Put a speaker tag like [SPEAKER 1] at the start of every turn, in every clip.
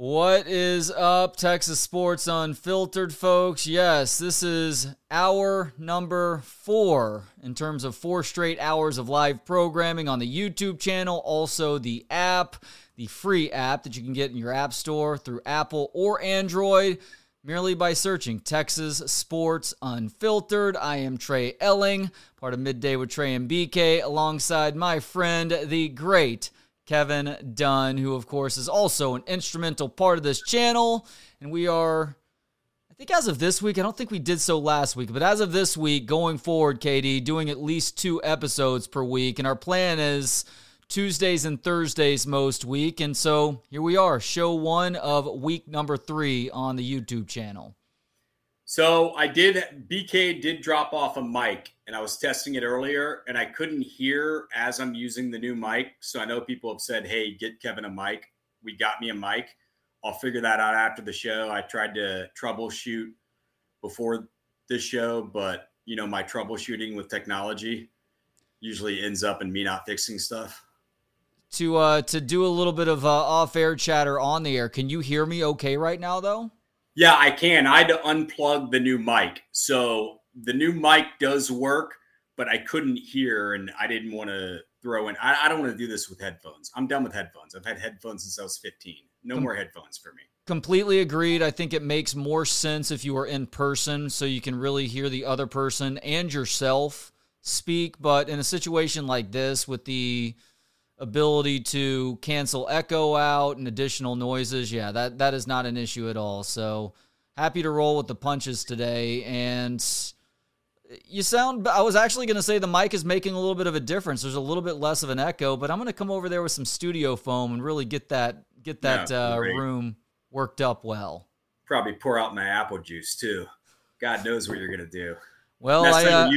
[SPEAKER 1] What is up, Texas Sports Unfiltered, folks? Yes, this is hour number four in terms of four straight hours of live programming on the YouTube channel, also the app, the free app that you can get in your App Store through Apple or Android merely by searching Texas Sports Unfiltered. I am Trey Elling, part of Midday with Trey and BK, alongside my friend, the great Kevin Dunn, who, of course, is also an instrumental part of this channel. And we are, I think, as of this week, I don't think we did so last week, but as of this week, going forward, KD, doing at least two episodes per week. And our plan is Tuesdays and Thursdays most week. And so here we are, show one of week number three on the YouTube channel.
[SPEAKER 2] So I did, BK did drop off a mic and I was testing it earlier and I couldn't hear as I'm using the new mic. So I know people have said, hey, get Kevin a mic. We got me a mic. I'll figure that out after the show. I tried to troubleshoot before the show, but you know, my troubleshooting with technology usually ends up in me not fixing stuff.
[SPEAKER 1] To uh to do a little bit of uh, off-air chatter on the air. Can you hear me okay right now though?
[SPEAKER 2] Yeah, I can. I had to unplug the new mic. So the new mic does work, but I couldn't hear and I didn't want to throw in. I, I don't want to do this with headphones. I'm done with headphones. I've had headphones since I was 15. No Com- more headphones for me.
[SPEAKER 1] Completely agreed. I think it makes more sense if you are in person so you can really hear the other person and yourself speak. But in a situation like this, with the ability to cancel echo out and additional noises, yeah, that that is not an issue at all. So happy to roll with the punches today and you sound I was actually going to say the mic is making a little bit of a difference. There's a little bit less of an echo, but I'm going to come over there with some studio foam and really get that get that yeah, uh, room worked up well.
[SPEAKER 2] Probably pour out my apple juice too. God knows what you're going to do.
[SPEAKER 1] Well, I, uh,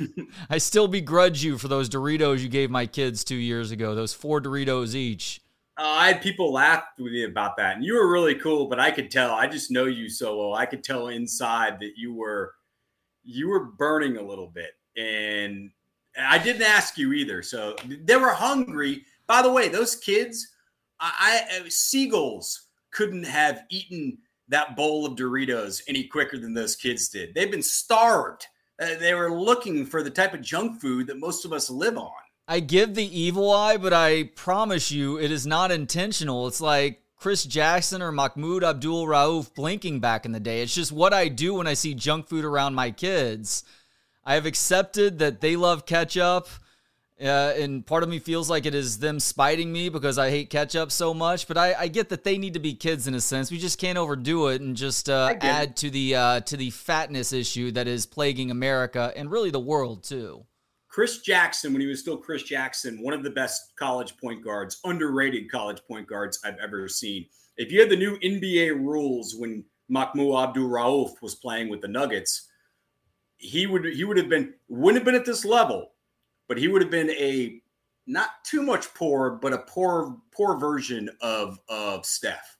[SPEAKER 1] I still begrudge you for those Doritos you gave my kids two years ago. Those four Doritos each.
[SPEAKER 2] Uh, I had people laugh with me about that, and you were really cool. But I could tell. I just know you so well. I could tell inside that you were you were burning a little bit, and I didn't ask you either. So they were hungry. By the way, those kids, I, I seagulls couldn't have eaten that bowl of Doritos any quicker than those kids did. They've been starved. Uh, they were looking for the type of junk food that most of us live on.
[SPEAKER 1] I give the evil eye, but I promise you it is not intentional. It's like Chris Jackson or Mahmoud Abdul Rauf blinking back in the day. It's just what I do when I see junk food around my kids. I have accepted that they love ketchup uh, and part of me feels like it is them spiting me because I hate ketchup so much. But I, I get that they need to be kids in a sense. We just can't overdo it and just uh, add to the uh, to the fatness issue that is plaguing America and really the world too.
[SPEAKER 2] Chris Jackson, when he was still Chris Jackson, one of the best college point guards, underrated college point guards I've ever seen. If you had the new NBA rules when Mahmoud Abdul Rauf was playing with the Nuggets, he would he would have been wouldn't have been at this level but he would have been a not too much poor, but a poor poor version of of Steph.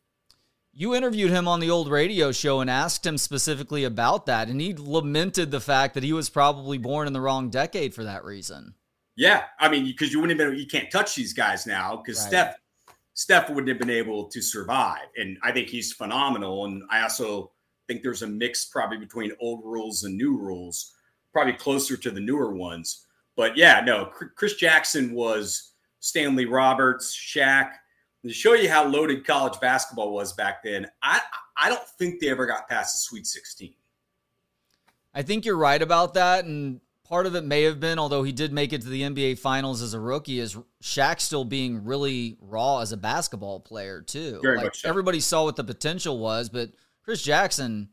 [SPEAKER 1] You interviewed him on the old radio show and asked him specifically about that, and he lamented the fact that he was probably born in the wrong decade for that reason.
[SPEAKER 2] Yeah, I mean, because you wouldn't have been, you can't touch these guys now because right. Steph, Steph wouldn't have been able to survive, and I think he's phenomenal. And I also think there's a mix probably between old rules and new rules, probably closer to the newer ones. But yeah, no, Chris Jackson was Stanley Roberts, Shaq. To show you how loaded college basketball was back then, I I don't think they ever got past the Sweet 16.
[SPEAKER 1] I think you're right about that, and part of it may have been, although he did make it to the NBA Finals as a rookie, is Shaq still being really raw as a basketball player too.
[SPEAKER 2] Very
[SPEAKER 1] like
[SPEAKER 2] much so.
[SPEAKER 1] everybody saw what the potential was, but Chris Jackson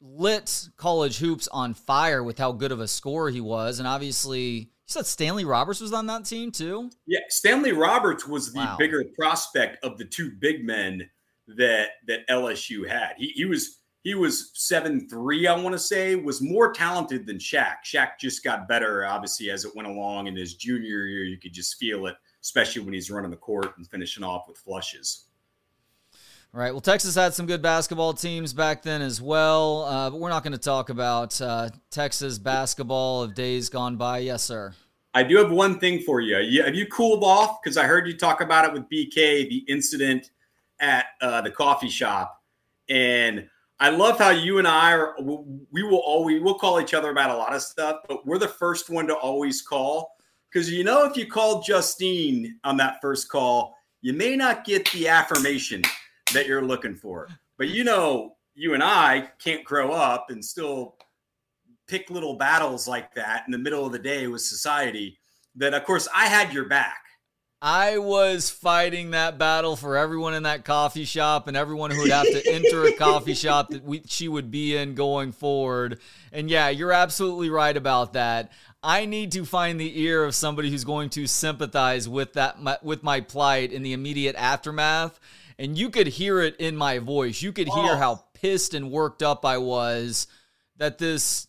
[SPEAKER 1] lit college hoops on fire with how good of a scorer he was. And obviously, said Stanley Roberts was on that team too?
[SPEAKER 2] Yeah, Stanley Roberts was the wow. bigger prospect of the two big men that that LSU had. He, he was he was seven three, I want to say, was more talented than Shaq. Shaq just got better, obviously, as it went along. In his junior year, you could just feel it, especially when he's running the court and finishing off with flushes.
[SPEAKER 1] All right. Well, Texas had some good basketball teams back then as well, uh, but we're not going to talk about uh, Texas basketball of days gone by. Yes, sir.
[SPEAKER 2] I do have one thing for you. you have you cooled off? Because I heard you talk about it with BK, the incident at uh, the coffee shop, and I love how you and I are. We will always we'll call each other about a lot of stuff, but we're the first one to always call because you know if you call Justine on that first call, you may not get the affirmation that you're looking for. But you know, you and I can't grow up and still pick little battles like that in the middle of the day with society. That of course I had your back.
[SPEAKER 1] I was fighting that battle for everyone in that coffee shop and everyone who would have to enter a coffee shop that we, she would be in going forward. And yeah, you're absolutely right about that. I need to find the ear of somebody who's going to sympathize with that with my plight in the immediate aftermath. And you could hear it in my voice. You could hear oh. how pissed and worked up I was that this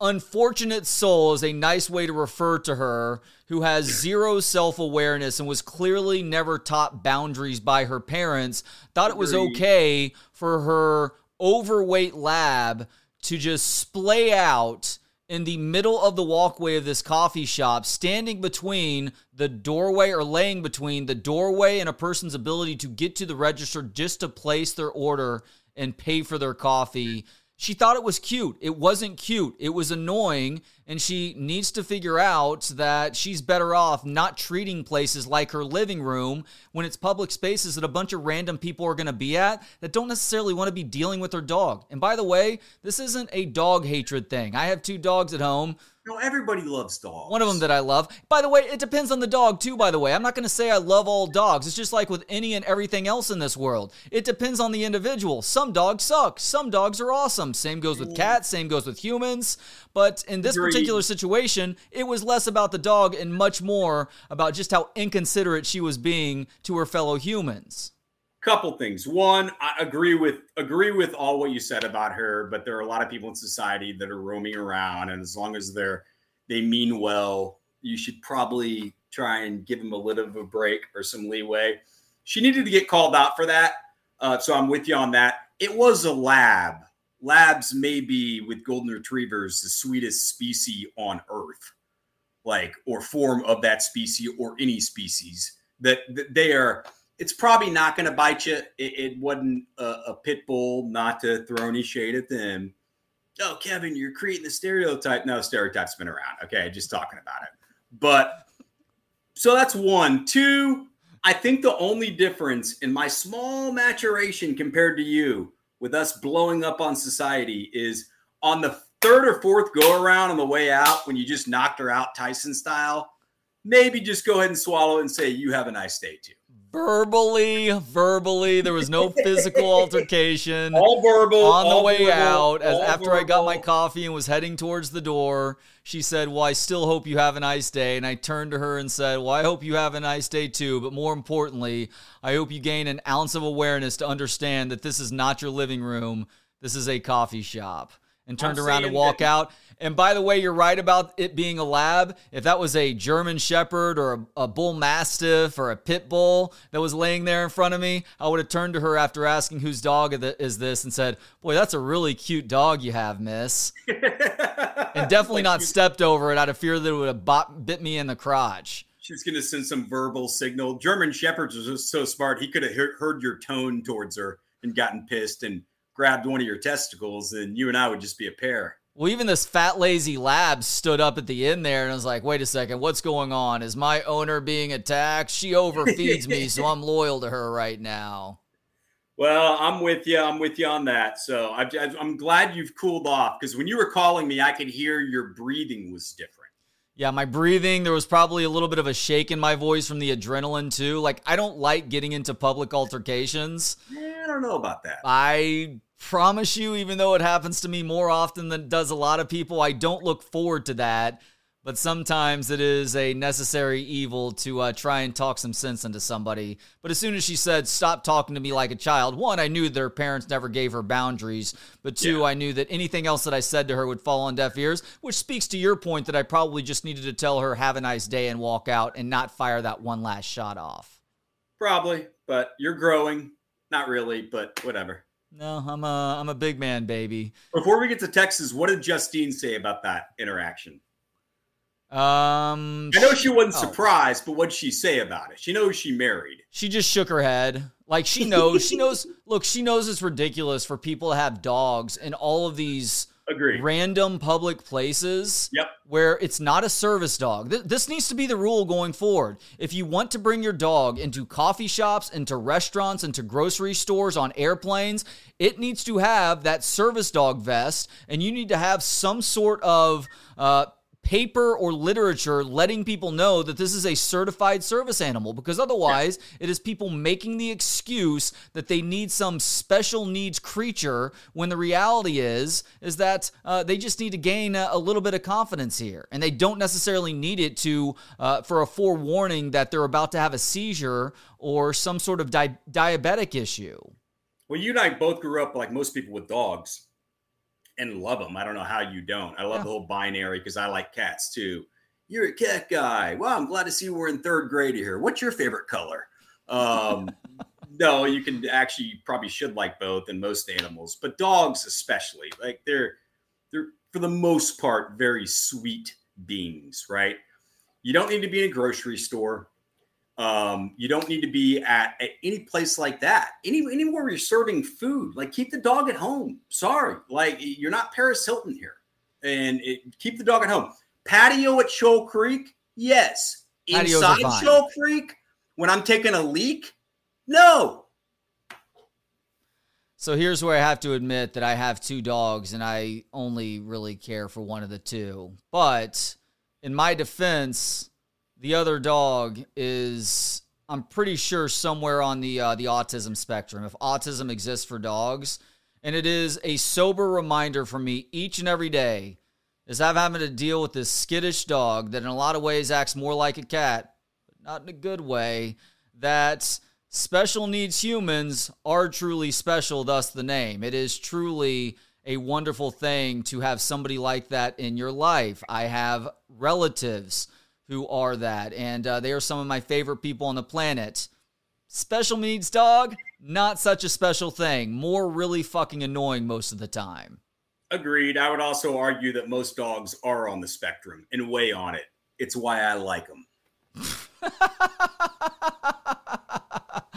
[SPEAKER 1] unfortunate soul is a nice way to refer to her who has zero self-awareness and was clearly never taught boundaries by her parents thought it was okay for her overweight lab to just splay out in the middle of the walkway of this coffee shop, standing between the doorway or laying between the doorway and a person's ability to get to the register just to place their order and pay for their coffee. She thought it was cute. It wasn't cute. It was annoying. And she needs to figure out that she's better off not treating places like her living room when it's public spaces that a bunch of random people are going to be at that don't necessarily want to be dealing with their dog. And by the way, this isn't a dog hatred thing. I have two dogs at home
[SPEAKER 2] no, everybody loves dogs.
[SPEAKER 1] One of them that I love. By the way, it depends on the dog too, by the way. I'm not going to say I love all dogs. It's just like with any and everything else in this world. It depends on the individual. Some dogs suck. Some dogs are awesome. Same goes with mm. cats, same goes with humans. But in this Agreed. particular situation, it was less about the dog and much more about just how inconsiderate she was being to her fellow humans
[SPEAKER 2] couple things. One i agree with agree with all what you said about her but there are a lot of people in society that are roaming around and as long as they're they mean well you should probably try and give them a little of a break or some leeway. She needed to get called out for that uh, so i'm with you on that. It was a lab. Labs may be with golden retrievers the sweetest species on earth like or form of that species or any species that, that they are it's probably not going to bite you. It, it wasn't a, a, pit bull, not to throw any shade at them. Oh, Kevin, you're creating the stereotype. No, stereotype's been around. Okay, just talking about it. But so that's one. Two, I think the only difference in my small maturation compared to you with us blowing up on society is on the third or fourth go around on the way out when you just knocked her out Tyson style. Maybe just go ahead and swallow and say, You have a nice day too
[SPEAKER 1] verbally, verbally. There was no physical altercation.
[SPEAKER 2] All verbal.
[SPEAKER 1] On
[SPEAKER 2] the
[SPEAKER 1] way
[SPEAKER 2] verbal,
[SPEAKER 1] out, as after verbal. I got my coffee and was heading towards the door, she said, "Well, I still hope you have a nice day." And I turned to her and said, "Well, I hope you have a nice day too, but more importantly, I hope you gain an ounce of awareness to understand that this is not your living room. This is a coffee shop." And turned I'm around and walk out. And by the way, you're right about it being a lab. If that was a German Shepherd or a, a, Bull Mastiff or a Pit Bull that was laying there in front of me, I would have turned to her after asking whose dog is this and said, Boy, that's a really cute dog you have, miss. and definitely not stepped over it out of fear that it would have bought, bit me in the crotch.
[SPEAKER 2] She's going to send some verbal signal. German Shepherds are just so smart. He could have heard your tone towards her and gotten pissed and grabbed one of your testicles, and you and I would just be a pair.
[SPEAKER 1] Well, even this fat lazy lab stood up at the end there and was like, wait a second, what's going on? Is my owner being attacked? She overfeeds me, so I'm loyal to her right now.
[SPEAKER 2] Well, I'm with you. I'm with you on that. So I, am glad you've cooled off because when you were calling me, I could hear your breathing was different.
[SPEAKER 1] Yeah, my breathing, there was probably a little bit of a shake in my voice from the adrenaline too. Like, I don't like getting into public altercations.
[SPEAKER 2] I don't know about that.
[SPEAKER 1] I promise you, even though it happens to me more often than it does a lot of people, I don't look forward to that. But sometimes it is a necessary evil to uh, try and talk some sense into somebody. But as soon as she said, Stop talking to me like a child, one, I knew their parents never gave her boundaries. But two, yeah. I knew that anything else that I said to her would fall on deaf ears, which speaks to your point that I probably just needed to tell her, Have a nice day and walk out and not fire that one last shot off.
[SPEAKER 2] Probably, but you're growing. Not really, but whatever.
[SPEAKER 1] No, I'm a I'm a big man, baby.
[SPEAKER 2] Before we get to Texas, what did Justine say about that interaction?
[SPEAKER 1] Um,
[SPEAKER 2] I know she wasn't
[SPEAKER 1] oh.
[SPEAKER 2] surprised, but what'd she say about it? She knows she married.
[SPEAKER 1] She just shook her head. Like she knows, she knows. Look, she knows it's ridiculous for people to have dogs in all of these
[SPEAKER 2] Agreed.
[SPEAKER 1] random public places
[SPEAKER 2] Yep.
[SPEAKER 1] where it's not a service dog. Th- this needs to be the rule going forward. If you want to bring your dog into coffee shops, into restaurants, into grocery stores, on airplanes, it needs to have that service dog vest, and you need to have some sort of uh, paper or literature letting people know that this is a certified service animal because otherwise it is people making the excuse that they need some special needs creature when the reality is is that uh, they just need to gain a, a, little bit of confidence here. And they don't necessarily need it to uh, for a forewarning that they're about to have a seizure or some sort of di- diabetic issue.
[SPEAKER 2] Well you and i both grew up like most people with dogs and love them. I don't know how you don't. I love yeah. the whole binary because I like cats too. You're a cat guy. Well, I'm glad to see we're in third grade here. What's your favorite color? Um, no, you can actually you probably should like both and most animals, but dogs especially. Like they're they're for the most part very sweet beings, right? You don't need to be in a grocery store. Um, you don't need to be at, at, any place like that. Any anywhere where you're serving food, like keep the dog at home. Sorry, like you're not Paris Hilton here, and it, keep the dog at home. Patio at Shoal Creek, yes.
[SPEAKER 1] Patios
[SPEAKER 2] Inside Shoal Creek, when I'm taking a leak, no.
[SPEAKER 1] So here's where I have to admit that I have two dogs, and I only really care for one of the two. But in my defense the other dog is I'm pretty sure somewhere on the uh, the autism spectrum. If autism exists for dogs, and it is a sober reminder for me each and every day, is I'm having to deal with this skittish dog that in a lot of ways acts more like a cat, but not in a good way. That special needs humans are truly special, thus the name. It is truly a wonderful thing to have somebody like that in your life. I have relatives who are that. And uh, they are some of my favorite people on the planet. Special needs dog, not such a special thing. More really fucking annoying most of the time.
[SPEAKER 2] Agreed. I would also argue that most dogs are on the spectrum and weigh on it. It's why I like them.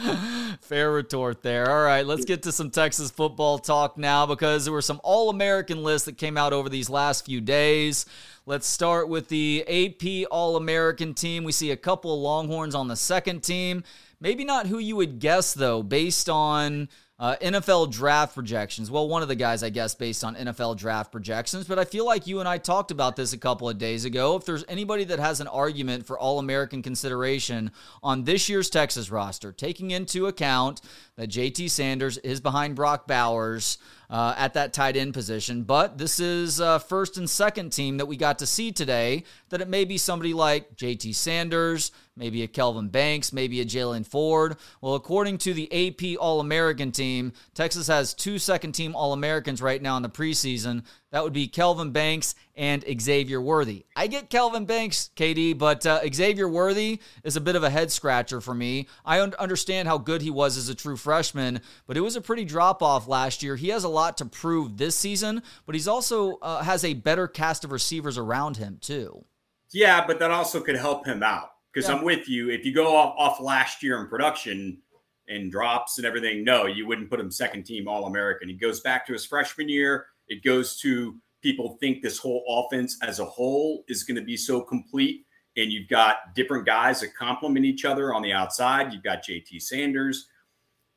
[SPEAKER 1] Fair retort there. All right, let's get to some Texas football talk now because there were some All American lists that came out over these last few days. Let's start with the AP All American team. We see a couple of Longhorns on the second team. Maybe not who you would guess, though, based on uh, NFL draft projections. Well, one of the guys, I guess, based on NFL draft projections, but I feel like you and I talked about this a couple of days ago. If there's anybody that has an argument for All American consideration on this year's Texas roster, taking into account that JT Sanders is behind Brock Bowers uh, at that tight end position, but this is uh, first and second team that we got to see today, that it may be somebody like JT Sanders, maybe a Kelvin Banks, maybe a Jaylan Ford. Well, according to the AP All American team, Texas has two second team All Americans right now in the preseason. That would be Kelvin Banks and Xavier Worthy. I get Kelvin Banks, KD, but uh, Xavier Worthy is a bit of a head scratcher for me. I un- understand how good he was as a true freshman, but it was a pretty drop off last year. He has a lot to prove this season, but he's also uh, has a better cast of receivers around him too.
[SPEAKER 2] Yeah, but that also could help him out because yeah. I'm with you. If you go off, off last year in production and drops and everything, no, you wouldn't put him second team All American. He goes back to his freshman year. It goes to people think this whole offense as a whole is going to be so complete. And you've got different guys that complement each other on the outside. You've got JT Sanders.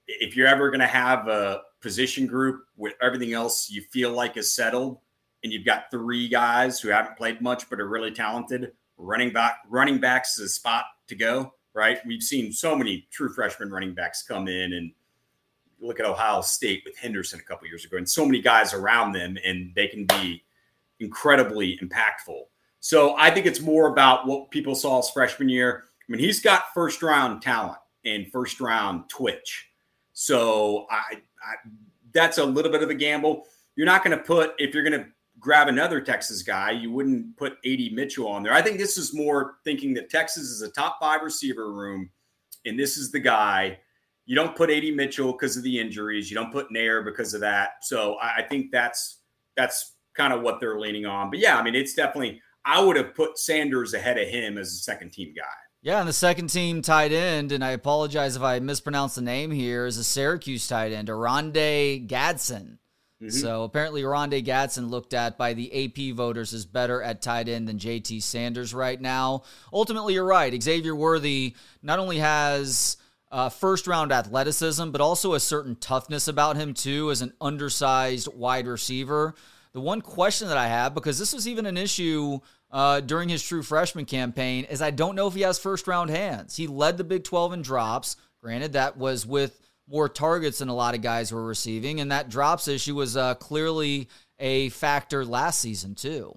[SPEAKER 2] If you're ever going to have a position group where everything else you feel like is settled, and you've got three guys who haven't played much but are really talented, running back running backs is a spot to go, right? We've seen so many true freshman running backs come in and look at Ohio State with Henderson a couple years ago, and so many guys around them, and they can be incredibly impactful. So I think it's more about what people saw his freshman year. I mean, he's got first round talent and first round twitch. So I, I that's a little bit of a gamble. You're not going to put if you're going to grab another Texas guy, you wouldn't put AD Mitchell on there. I think this is more thinking that Texas is a top five receiver room, and this is the guy. You don't put AD Mitchell because of the injuries. You don't put Neyor because of that. So I, I think that's that's kind of what they're leaning on. But yeah, I mean, it's definitely. I would have put Sanders ahead of him as a second team guy.
[SPEAKER 1] Yeah, and the second team tight end, and I apologize if I mispronounce the name here, is a Syracuse tight end, Oronde Gadsden. Mm-hmm. So apparently, Rondé Gadsden looked at by the AP voters is better at tight end than JT Sanders right now. Ultimately, you're right. Xavier Worthy not only has uh, first round athleticism, but also a certain toughness about him, too, as an undersized wide receiver. The one question that I have, because this was even an issue uh, during his true freshman campaign, is I don't know if he has first round hands. He led the Big 12 in drops. Granted, that was with more targets than a lot of guys were receiving, and that drops issue was uh, clearly a factor last season, too.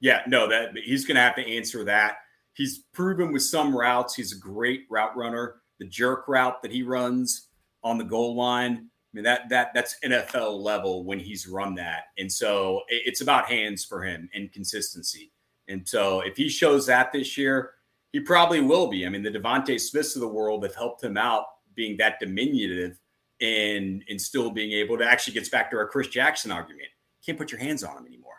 [SPEAKER 2] Yeah, no, that he's going to have to answer that. He's proven with some routes he's a great route runner. The jerk route that he runs on the goal line I mean that that that's NFL level when he's run that, and so it's about hands for him and consistency. And so if he shows that this year, he probably will be. I mean, the DeVonta Smiths of the world have helped him out being that diminutive and and still being able to actually gets back to our Chris Jackson argument. Can't put your hands on him anymore.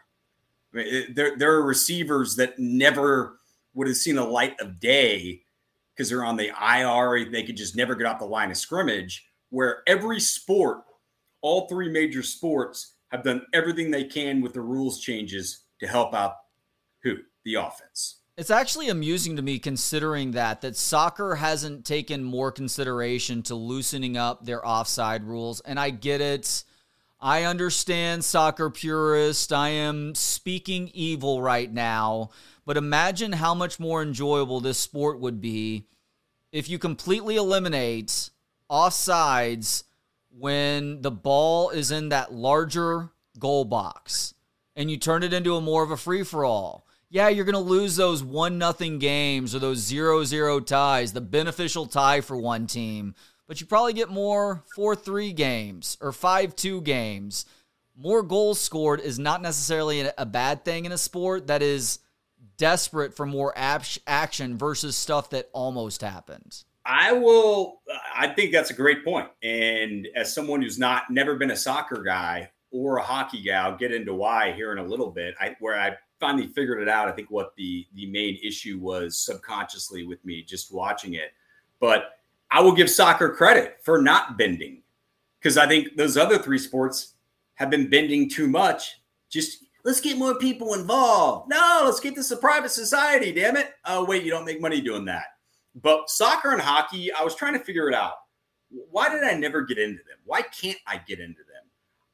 [SPEAKER 2] I mean, there there are receivers that never would have seen the light of day because they're on the IR. They could just never get off the line of scrimmage where every sport, all three major sports, have done everything they can with the rules changes to help out who? The offense.
[SPEAKER 1] It's actually amusing to me considering that that soccer hasn't taken more consideration to loosening up their offside rules and I get it. I understand soccer purist. I am speaking evil right now, but imagine how much more enjoyable this sport would be if you completely eliminate offsides when the ball is in that larger goal box and you turn it into a more of a free for all. Yeah, you're going to lose those 1 nothing games or those 0-0 ties, the beneficial tie for one team, but you probably get more 4-3 games or 5-2 games. More goals scored is not necessarily a bad thing in a sport that is desperate for more action versus stuff that almost happened.
[SPEAKER 2] I will. I think that's a great point. And as someone who's not never been a soccer guy or a hockey guy, I'll get into why here in a little bit. I where I finally figured it out. I think what the the main issue was subconsciously with me just watching it. But I will give soccer credit for not bending because I think those other three sports have been bending too much. Just let's get more people involved. No, let's get this a private society. Damn it! Oh wait, you don't make money doing that. But soccer and hockey, I was trying to figure it out. Why did I never get into them? Why can't I get into them?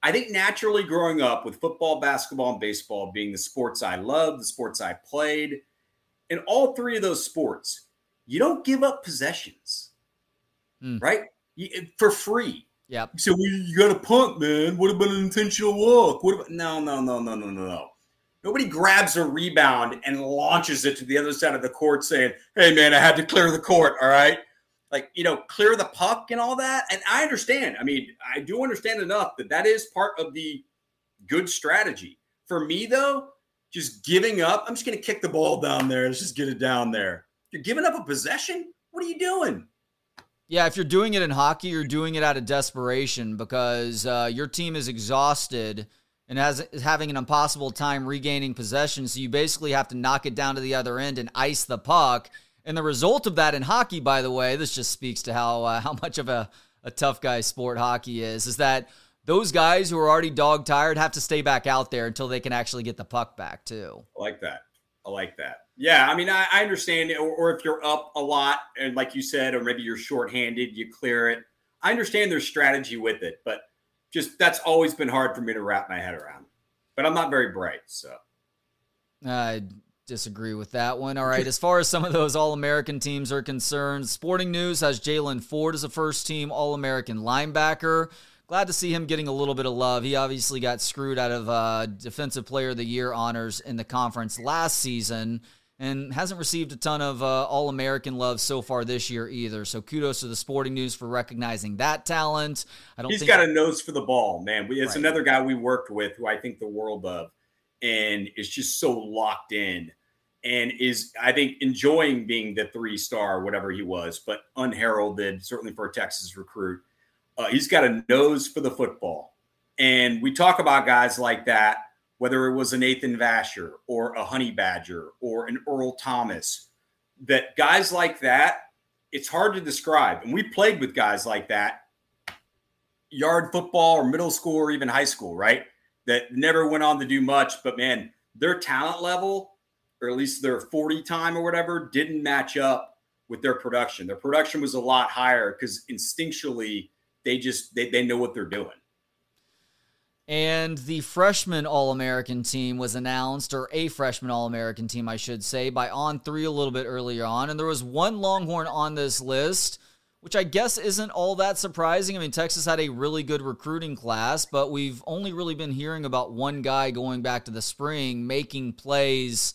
[SPEAKER 2] I think naturally growing up with football, basketball, and baseball being the sports I loved, the sports I played, in all three of those sports, you don't give up possessions, mm. right? You, for free.
[SPEAKER 1] Yeah.
[SPEAKER 2] So well, you got a punt, man. What about an intentional walk? What about no, no, no, no, no, no, no. Nobody grabs a rebound and launches it to the other side of the court saying, hey, man, I had to clear the court. All right. Like, you know, clear the puck and all that. And I understand. I mean, I do understand enough that that is part of the good strategy. For me, though, just giving up, I'm just going to kick the ball down there. Let's just get it down there. You're giving up a possession? What are you doing?
[SPEAKER 1] Yeah, if you're doing it in hockey, you're doing it out of desperation because uh, your team is exhausted and has is having an impossible time regaining possession. So you basically have to knock it down to the other end and ice the puck. And the result of that in hockey, by the way, this just speaks to how uh, how much of a, a tough guy sport hockey is, is that those guys who are already dog tired have to stay back out there until they can actually get the puck back too.
[SPEAKER 2] I like that. I like that. Yeah, I mean, I, I understand, or, or if you're up a lot, and like you said, or maybe you're shorthanded, you clear it. I understand there's strategy with it, but just that's always been hard for me to wrap my head around. But I'm not very bright, so.
[SPEAKER 1] I disagree with that one. All right, as far as some of those All American teams are concerned, Sporting News has Jaylan Ford as a first team All American linebacker. Glad to see him getting a little bit of love. He obviously got screwed out of uh, Defensive Player of the Year honors in the conference last season and hasn't received a ton of uh, All American love so far this year either. So kudos to the Sporting News for recognizing that talent.
[SPEAKER 2] I don't. He's got a nose for the ball, man. It's right. another guy we worked with who I think the world of, and is just so locked in, and is I think enjoying being the three star, whatever he was, but unheralded, certainly for a Texas recruit. Uh, he's got a nose for the football, and we talk about guys like that whether it was a Nathan Vasher or a Honey Badger or an Earl Thomas, that guys like that, it's hard to describe. And we played with guys like that, yard football or middle school or even high school, right? That never went on to do much, but man, their talent level, or at least their 40 time or whatever, didn't match up with their production. Their production was a lot higher because instinctually they just they, they know what they're doing.
[SPEAKER 1] And the freshman All American team was announced, or a freshman All American team, I should say, by On Three a little bit earlier on. And there was one Longhorn on this list, which I guess isn't all that surprising. I mean, Texas had a really good recruiting class, but we've only really been hearing about one guy going back to the spring making plays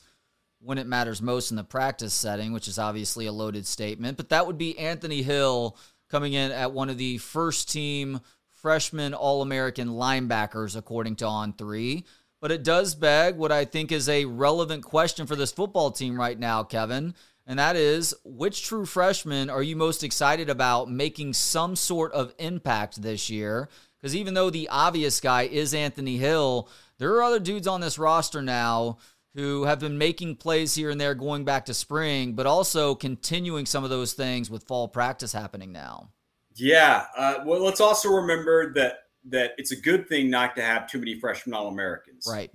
[SPEAKER 1] when it matters most in the practice setting, which is obviously a loaded statement. But that would be Anthony Hill coming in at one of the first team freshman All American linebackers, according to On Three. But it does beg what I think is a relevant question for this football team right now, Kevin. And that is which true freshman are you most excited about making some sort of impact this year? Because even though the obvious guy is Anthony Hill, there are other dudes on this roster now who have been making plays here and there going back to spring, but also continuing some of those things with fall practice happening now.
[SPEAKER 2] Yeah. Uh, well, let's also remember that that it's a good thing not to have too many freshman All Americans,
[SPEAKER 1] right?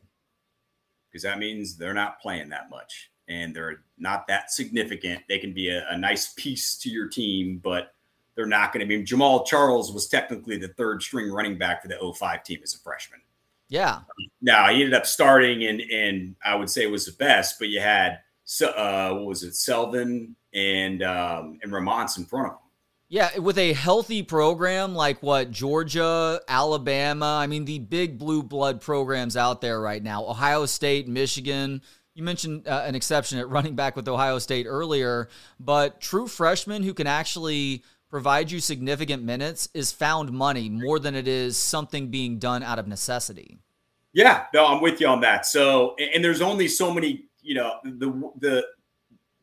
[SPEAKER 2] Because that means they're not playing that much and they're not that significant. They can be a, a nice piece to your team, but they're not going to be. Jamaal Charles was technically the third string running back for the 05 team as a freshman.
[SPEAKER 1] Yeah.
[SPEAKER 2] Now he ended up starting and and I would say it was the best, but you had uh, what was it, Selvin and um, and Ramonce in front of him.
[SPEAKER 1] Yeah, with a healthy program like what Georgia, Alabama, I mean the big blue blood programs out there right now, Ohio State, Michigan. You mentioned uh, an exception at running back with Ohio State earlier, but true freshmen who can actually provide you significant minutes is found money more than it is something being done out of necessity.
[SPEAKER 2] Yeah, no, I'm with you on that. So, and there's only so many, you know, the the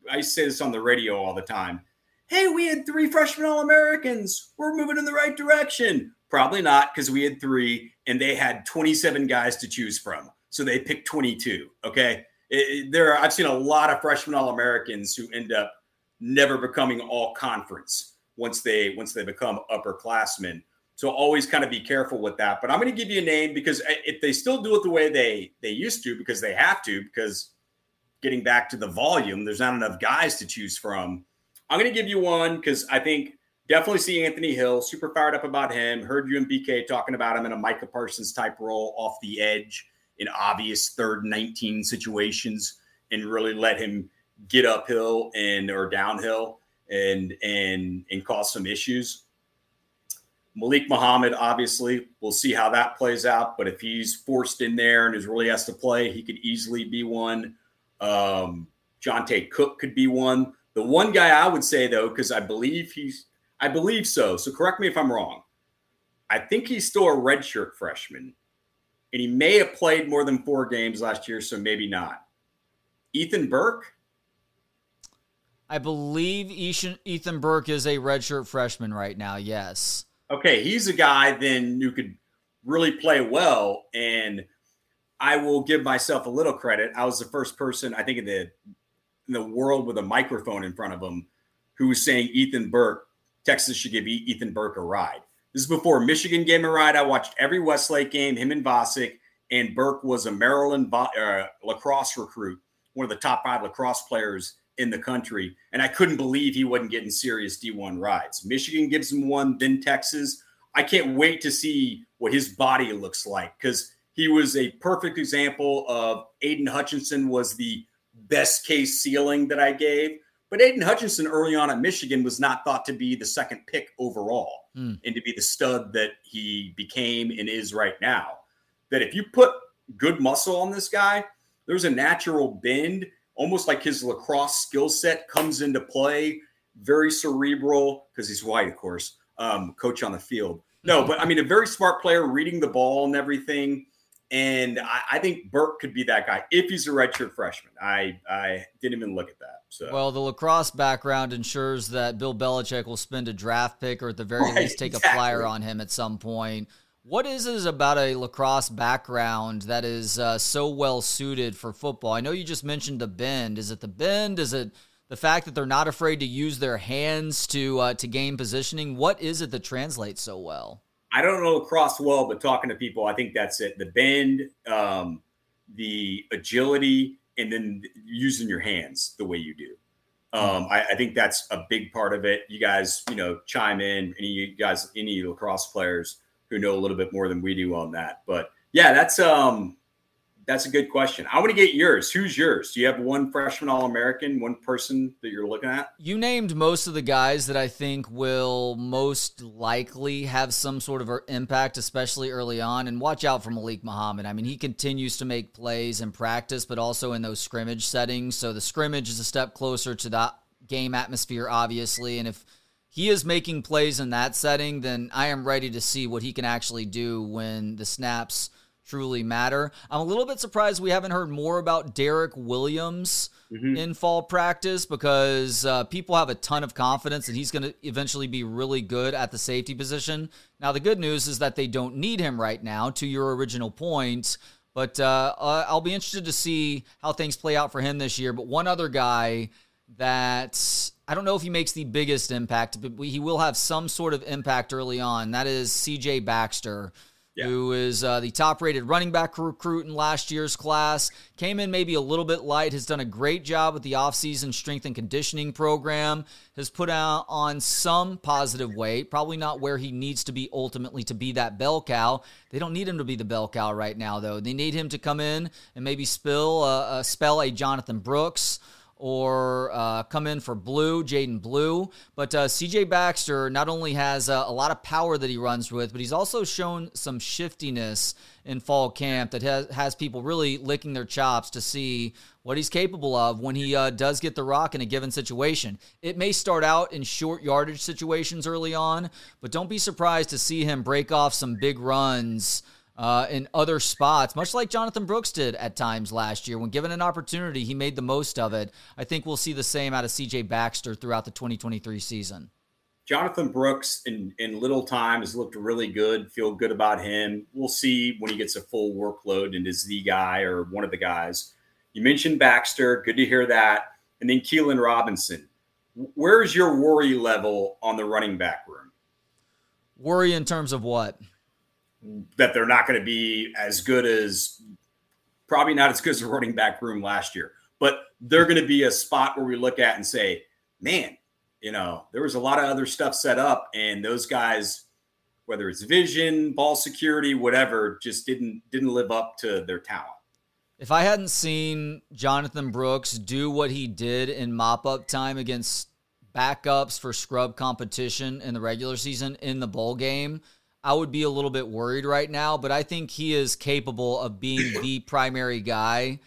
[SPEAKER 2] I say this on the radio all the time. Hey, we had three freshman All Americans. We're moving in the right direction. Probably not because we had three and they had 27 guys to choose from. So they picked 22. Okay. It, there are, I've seen a lot of freshman All Americans who end up never becoming all conference once they once they become upperclassmen. So always kind of be careful with that. But I'm going to give you a name because eh, if they still do it the way they they used to, because they have to, because getting back to the volume, there's not enough guys to choose from. I'm going to give you one because I think definitely see Anthony Hill. Super fired up about him. Heard you and BK talking about him in a Micah Parsons type role off the edge in obvious third 19 situations and really let him get uphill and or downhill and and and cause some issues. Malik Muhammad, obviously, we'll see how that plays out. But if he's forced in there and is really has to play, he could easily be one. Um, Johntay Cook could be one. The one guy I would say though, because I believe he's, I believe so. So correct me if I'm wrong. I think he's still a redshirt freshman, and he may have played more than four games last year, so maybe not. Ethan Burke,
[SPEAKER 1] I believe Ethan Burke is a redshirt freshman right now. Yes.
[SPEAKER 2] Okay, he's a guy then who could really play well, and I will give myself a little credit. I was the first person I think in the in the world with a microphone in front of him who was saying Ethan Burke, Texas should give Ethan Burke a ride. This is before Michigan gave him a ride. I watched every Westlake game, him and Vasek, and Burke was a Maryland uh, lacrosse recruit, one of the top five lacrosse players in the country. And I couldn't believe he wasn't getting serious D1 rides. Michigan gives him one, then Texas. I can't wait to see what his body looks like because he was a perfect example of Aidan Hutchinson was the best case ceiling that I gave. But Aidan Hutchinson early on at Michigan was not thought to be the second pick overall mm. and to be the stud that he became and is right now. That if you put good muscle on this guy, there's a natural bend almost like his lacrosse skill set comes into play. Very cerebral because he's white, of course. Um, coach on the field. No, but I mean a very smart player, reading the ball and everything. And I, I think Burke could be that guy if he's a redshirt freshman. I I didn't even look at that. So
[SPEAKER 1] well, the lacrosse background ensures that Bill Belichick will spend a draft pick or at the very right, least take exactly. a flyer on him at some point. What is it about a lacrosse background that is uh, so well suited for football? I know you just mentioned the bend. Is it the bend? Is it the fact that they're not afraid to use their hands to uh, to gain positioning? What is it that translates so well?
[SPEAKER 2] I don't know lacrosse well, but talking to people, I think that's it. The bend, um, the agility, and then using your hands the way you do. Um, I, I, think that's a big part of it. You guys, you know, chime in. Any you guys, any lacrosse players who know a little bit more than we do on that. But yeah, that's um, that's a good question. I want to get yours. Who's yours? Do you have one freshman All American, one person that you're looking at?
[SPEAKER 1] You named most of the guys that I think will most likely have some sort of impact, especially early on. And watch out for Malik Muhammad. I mean, he continues to make plays in practice, but also in those scrimmage settings. So the scrimmage is a step closer to that game atmosphere, obviously. And if he is making plays in that setting, then I am ready to see what he can actually do when the snaps – truly matter. I'm a little bit surprised we haven't heard more about Derek Williams mm-hmm. in fall practice because uh, people have a ton of confidence that he's going to eventually be really good at the safety position. Now, the good news is that they don't need him right now, to your original point. But uh, uh I'll be interested to see how things play out for him this year. But one other guy that I don't know if he makes the biggest impact, but he will have some sort of impact early on. That is CJ Baxter yeah. who is uh, the top rated running back recruit in last year's class. Came in maybe a little bit light, has done a great job with the offseason strength and conditioning program, has put out on some positive weight, probably not where he needs to be ultimately to be that bell cow. They don't need him to be the bell cow right now, though. They need him to come in and maybe spill, uh, uh, spell a Jonathan Brooks or uh, come in for Blue, Jaydon Blue. But uh, CJ Baxter not only has uh, a lot of power that he runs with, but he's also shown some shiftiness in fall camp that has, has people really licking their chops to see what he's capable of when he uh, does get the rock in a given situation. It may start out in short yardage situations early on, but don't be surprised to see him break off some big runs uh, in other spots, much like Jonathan Brooks did at times last year. When given an opportunity, he made the most of it. I think we'll see the same out of CJ Baxter throughout the 2023 season.
[SPEAKER 2] Jonathan Brooks in, in little time has looked really good. Feel good about him. We'll see when he gets a full workload and is the guy or one of the guys. You mentioned Baxter. Good to hear that. And then Keilan Robinson. Where's your worry level on the running back room?
[SPEAKER 1] Worry in terms of what?
[SPEAKER 2] That they're not going to be as good as probably not as good as the running back room last year, but they're going to be a spot where we look at and say, man, you know, there was a lot of other stuff set up, and those guys, whether it's vision, ball security, whatever, just didn't didn't live up to their talent.
[SPEAKER 1] If I hadn't seen Jonathan Brooks do what he did in mop up time against backups for scrub competition in the regular season in the bowl game, I would be a little bit worried right now, but I think he is capable of being the primary guy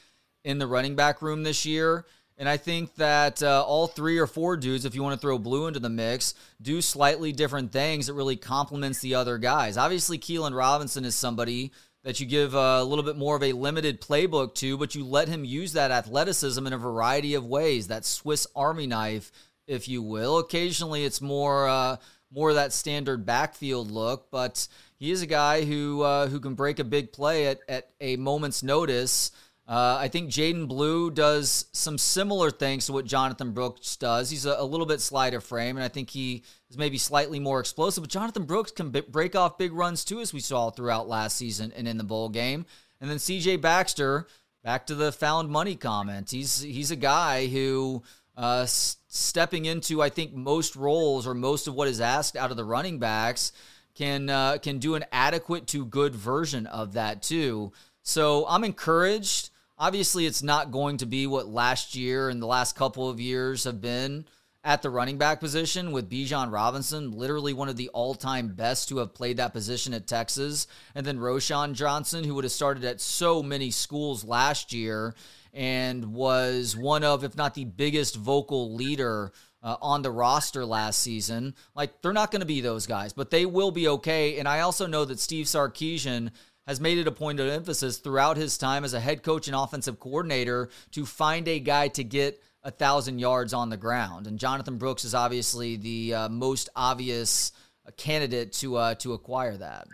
[SPEAKER 1] in the running back room this year. And I think that uh, all three or four dudes, if you want to throw Blue into the mix, do slightly different things that really complements the other guys. Obviously, Keilan Robinson is somebody that you give a little bit more of a limited playbook to, but you let him use that athleticism in a variety of ways, that Swiss Army knife, if you will. Occasionally, it's more. Uh, more of that standard backfield look, but he is a guy who uh, who can break a big play at, at a moment's notice. Uh, I think Jaydon Blue does some similar things to what Jonathan Brooks does. He's a, a, little bit slighter frame, and I think he is maybe slightly more explosive. But Jonathan Brooks can b- break off big runs too, as we saw throughout last season and in the bowl game. And then C.J. Baxter, back to the found money comment. He's he's a guy who uh, s- stepping into, I think, most roles or most of what is asked out of the running backs can uh, can do an adequate to good version of that too. So I'm encouraged. Obviously, it's not going to be what last year and the last couple of years have been at the running back position with Bijan Robinson, literally one of the all-time best to have played that position at Texas, and then Roschon Johnson, who would have started at so many schools last year and was one of, if not the biggest vocal leader uh, on the roster last season. Like, they're not going to be those guys, but they will be okay. And I also know that Steve Sarkisian has made it a point of emphasis throughout his time as a head coach and offensive coordinator to find a guy to get a thousand yards on the ground. And Jonathan Brooks is obviously the uh, most obvious candidate to uh, to acquire that.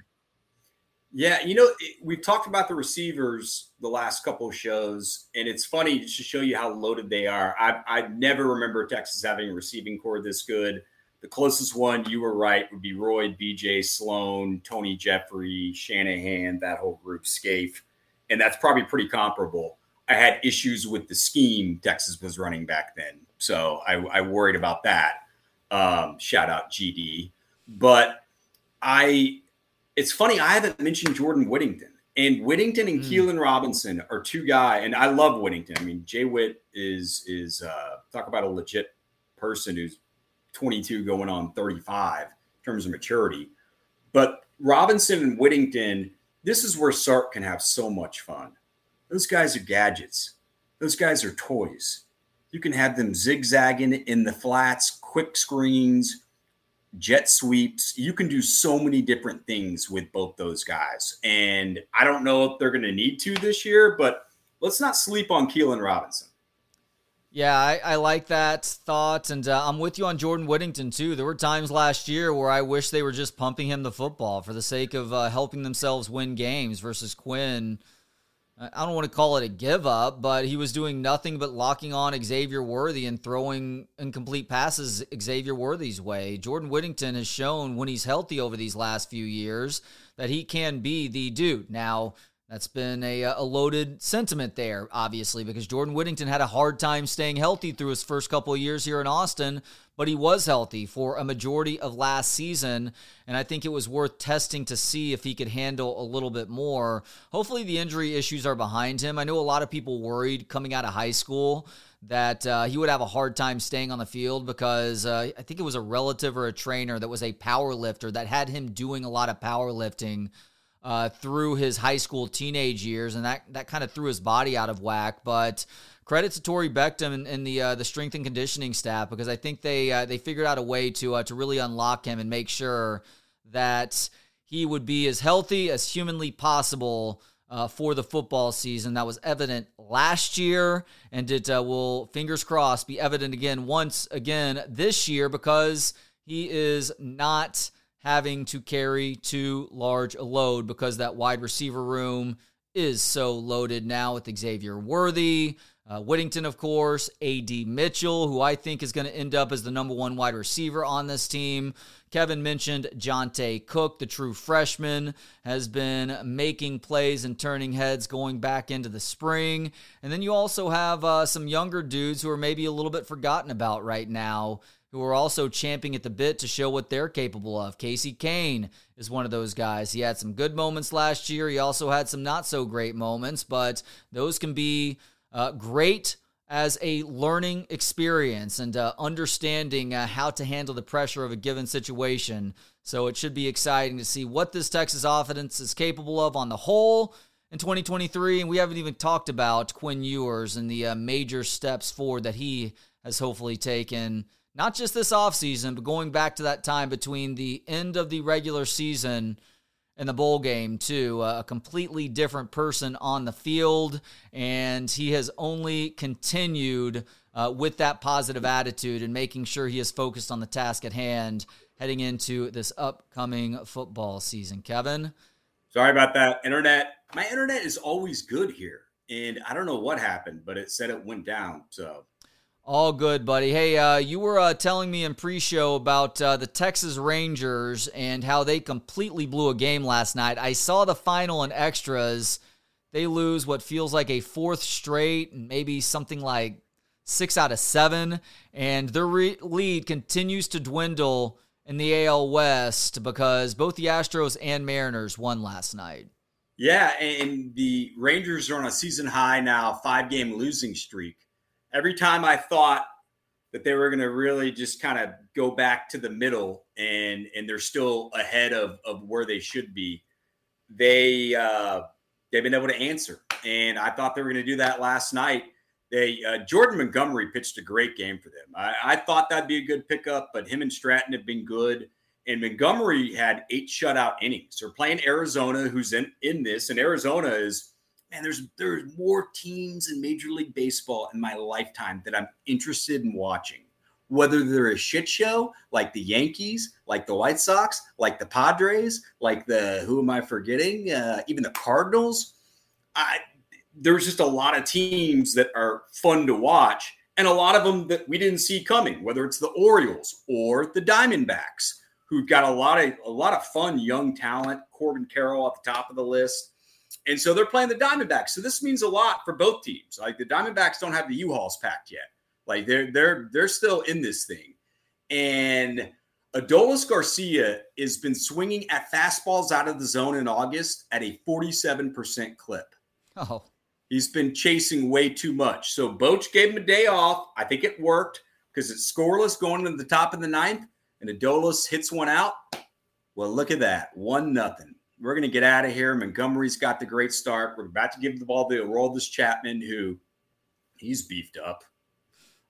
[SPEAKER 2] Yeah, you know, we've talked about the receivers the last couple shows, and it's funny just to show you how loaded they are. I I never remember Texas having a receiving corps this good. The closest one, you were right, would be Roy, BJ, Sloan, Tony Jeffery, Shanahan, that whole group, Scaife, and that's probably pretty comparable. I had issues with the scheme Texas was running back then, so I, I worried about that. Um, shout out GD, but I it's funny, I haven't mentioned Jordan Whittington. And Whittington and mm. Keilan Robinson are two guys, and I love Whittington. I mean, Jay Witt is is uh, talk about a legit person who's 22 going on 35 in terms of maturity. But Robinson and Whittington, this is where Sark can have so much fun. Those guys are gadgets. Those guys are toys. You can have them zigzagging in the flats, quick screens, jet sweeps. You can do so many different things with both those guys. And I don't know if they're going to need to this year, but let's not sleep on Keilan Robinson.
[SPEAKER 1] Yeah, I, I, like that thought, and uh, I'm with you on Jordan Whittington too. There were times last year where I wish they were just pumping him the football for the sake of uh, helping themselves win games versus Quinn I don't want to call it a give up, but he was doing nothing but locking on Xavier Worthy and throwing incomplete passes Xavier Worthy's way. Jordan Whittington has shown when he's healthy over these last few years that he can be the dude. Now, that's been a, a loaded sentiment there, obviously, because Jordan Whittington had a hard time staying healthy through his first couple of years here in Austin, but he was healthy for a majority of last season. And I think it was worth testing to see if he could handle a little bit more. Hopefully, the injury issues are behind him. I know a lot of people worried coming out of high school that uh, he would have a hard time staying on the field because uh, I think it was a relative or a trainer that was a power lifter that had him doing a lot of powerlifting uh, through his high school teenage years, and that that kind of threw his body out of whack. But credit to Torre Becton and, and the uh, the strength and conditioning staff because I think they uh, they figured out a way to uh, to really unlock him and make sure that he would be as healthy as humanly possible. Uh, for the football season. That was evident last year, and it uh, will, fingers crossed, be evident again once again this year because he is not having to carry too large a load because that wide receiver room is so loaded now with Xavier Worthy, uh, Whittington, of course, AD Mitchell, who I think is going to end up as the number one wide receiver on this team. Kevin mentioned Johntay Cook, the true freshman, has been making plays and turning heads going back into the spring. And then you also have uh, some younger dudes who are maybe a little bit forgotten about right now who are also champing at the bit to show what they're capable of. Casey Cain is one of those guys. He had some good moments last year. He also had some not so great moments, but those can be uh, great as a learning experience and uh, understanding uh, how to handle the pressure of a given situation. So it should be exciting to see what this Texas offense is capable of on the whole in 2023. And we haven't even talked about Quinn Ewers and the uh, major steps forward that he has hopefully taken not just this offseason, but going back to that time between the end of the regular season and the bowl game, too. a completely different person on the field, and he has only continued uh, with that positive attitude and making sure he is focused on the task at hand heading into this upcoming football season. Kevin?
[SPEAKER 2] Sorry about that. Internet. My internet is always good here. And I don't know what happened, but it said it went down. So
[SPEAKER 1] all good, buddy. Hey, uh, you were uh, telling me in pre-show about uh, the Texas Rangers and how they completely blew a game last night. I saw the final and extras. They lose what feels like a fourth straight, and maybe something like six out of seven, and their re- lead continues to dwindle in the AL West because both the Astros and Mariners won last night.
[SPEAKER 2] Yeah, and the Rangers are on a season high now, five-game losing streak every time I thought that they were going to really just kind of go back to the middle and and they're still ahead of of where they should be, they uh, they've been able to answer. And I thought they were going to do that last night. They uh, Jordan Montgomery pitched a great game for them. I, I thought that'd be a good pickup, but him and Stratton have been good. And Montgomery had eight shutout innings. They're playing Arizona, who's in in this, and Arizona is man, there's there's more teams in Major League Baseball in my lifetime that I'm interested in watching whether they're a shit show like the Yankees, like the White Sox, like the Padres, like the who am I forgetting? Uh, even the Cardinals. I, there's just a lot of teams that are fun to watch, and a lot of them that we didn't see coming. Whether it's the Orioles or the Diamondbacks, who've got a lot of a lot of fun young talent. Corbin Carroll at the top of the list. And so they're playing the Diamondbacks. So this means a lot for both teams. Like the Diamondbacks don't have the U-Hauls packed yet. Like they're they're they're still in this thing. And Adolis Garcia has been swinging at fastballs out of the zone in August at a 47% clip.
[SPEAKER 1] Oh.
[SPEAKER 2] He's been chasing way too much. So Boch gave him a day off. I think it worked because it's scoreless going to the top of the ninth, and Adolis hits one out. Well, look at that. One nothing. We're going to get out of here. Montgomery's got the great start. We're about to give the ball to Aroldis Chapman, who he's beefed up.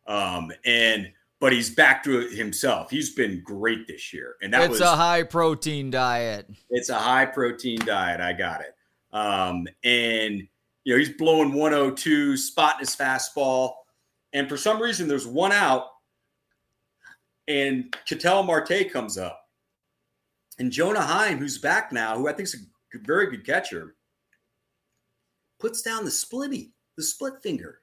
[SPEAKER 2] Um, and but he's back to himself. He's been great this year, and that
[SPEAKER 1] it's
[SPEAKER 2] was
[SPEAKER 1] a high protein diet.
[SPEAKER 2] It's a high protein diet. I got it. Um, and you know he's blowing 102, spotting his fastball, and for some reason there's one out, and Ketel Marte comes up, and Jonah Heim, who's back now, who I think is a very good catcher, puts down the splitty, the split finger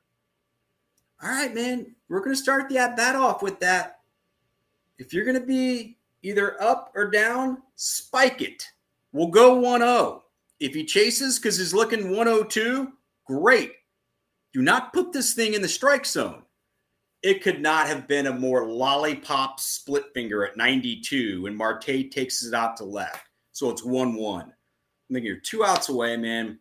[SPEAKER 2] all right, man, we're going to start the at bat off with that. If you're going to be either up or down, spike it. We'll go 1 0. If he chases because he's looking 102, great. Do not put this thing in the strike zone. It could not have been a more lollipop split finger at 92 when Marte takes it out to left. So it's 1 1. I think you're two outs away, man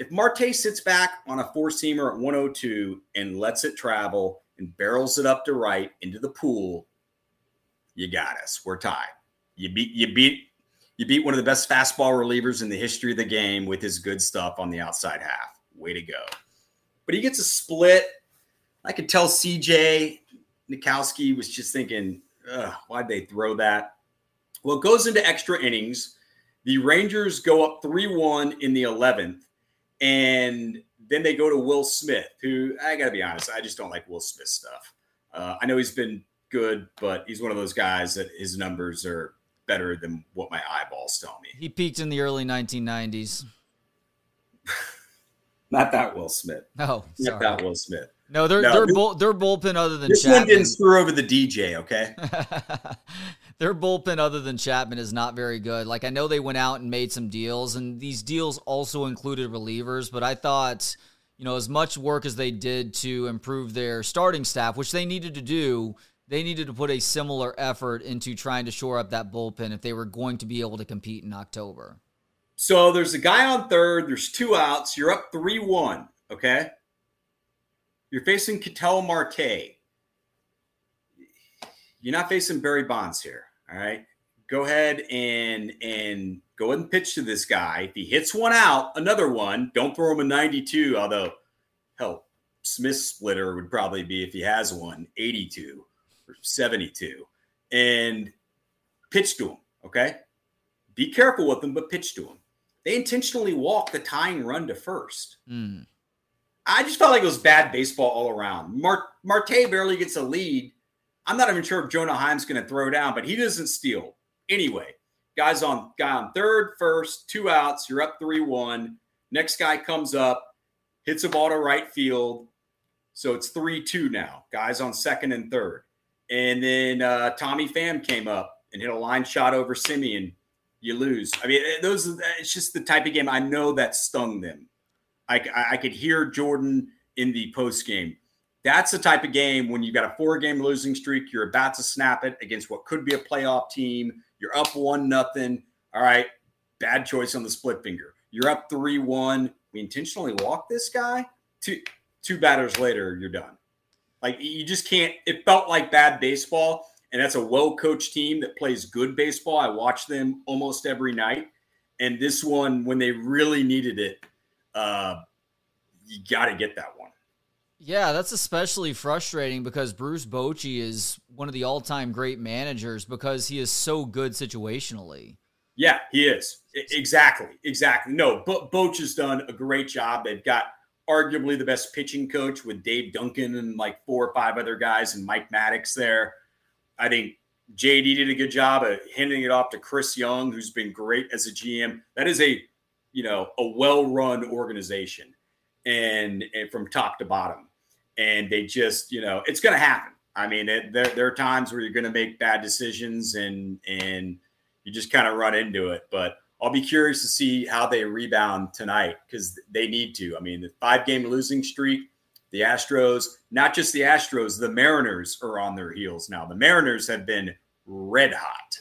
[SPEAKER 2] if Marte sits back on a four seamer at 102 and lets it travel and barrels it up to right into the pool, you got us. We're tied. You beat you beat you beat one of the best fastball relievers in the history of the game with his good stuff on the outside half. Way to go. But he gets a split. I could tell CJ Nitkowski was just thinking, why'd they throw that? Well, it goes into extra innings. The Rangers go up 3 1 in the 11th and then they go to Will Smith, who I got to be honest, I just don't like Will Smith stuff. Uh, I know he's been good, but he's one of those guys that his numbers are better than what my eyeballs tell me.
[SPEAKER 1] He peaked in the early 1990s.
[SPEAKER 2] Not that Will Smith.
[SPEAKER 1] Oh,
[SPEAKER 2] not that Will Smith.
[SPEAKER 1] No, they're no, they're bull, they're bullpen other than
[SPEAKER 2] this
[SPEAKER 1] Chapman.
[SPEAKER 2] one didn't screw over the DJ. Okay,
[SPEAKER 1] their bullpen other than Chapman is not very good. Like I know they went out and made some deals, and these deals also included relievers. But I thought, you know, as much work as they did to improve their starting staff, which they needed to do, they needed to put a similar effort into trying to shore up that bullpen if they were going to be able to compete in October.
[SPEAKER 2] So there's a guy on third. There's two outs. You're up three one. Okay. You're facing Ketel Marte. You're not facing Barry Bonds here. All right. Go ahead and and go ahead and pitch to this guy. If he hits one out, another one, don't throw him a 92, although hell, Smith's splitter would probably be if he has one, 82 or 72. And pitch to him. Okay. Be careful with them, but pitch to him. They intentionally walk the tying run to first.
[SPEAKER 1] Mm.
[SPEAKER 2] I just felt like it was bad baseball all around. Mar- Marte barely gets a lead. I'm not even sure if Jonah Heim's going to throw down, but he doesn't steal. Anyway, guys on guy on third, first, two outs. You're up three one. Next guy comes up, hits a ball to right field. So it's three two now. Guys on second and third, and then uh, Tommy Pham came up and hit a line shot over Semien. You lose. I mean, those. It's just the type of game I know that stung them. I, I could hear Jordan in the post game. That's the type of game when you've got a four game losing streak, you're about to snap it against what could be a playoff team. You're up one nothing. All right, bad choice on the split finger. You're up three one. We intentionally walk this guy. Two two batters later, you're done. Like you just can't. It felt like bad baseball, and that's a well coached team that plays good baseball. I watch them almost every night, and this one when they really needed it, uh, you got to get that one.
[SPEAKER 1] Yeah, that's especially frustrating because Bruce Bochy is one of the all-time great managers because he is so good situationally.
[SPEAKER 2] Yeah, he is. Exactly. Exactly. No, but Boch has done a great job. They've got arguably the best pitching coach with Dave Duncan and like four or five other guys and Mike Maddux there. I think JD did a good job of handing it off to Chris Young, who's been great as a GM. That is a you know a well-run organization, and, and from top to bottom, and they just you know it's going to happen. I mean, it, there, there are times where you're going to make bad decisions, and and you just kind of run into it. But I'll be curious to see how they rebound tonight because they need to. I mean, the five-game losing streak the Astros, not just the Astros, the Mariners are on their heels now. The Mariners have been red hot.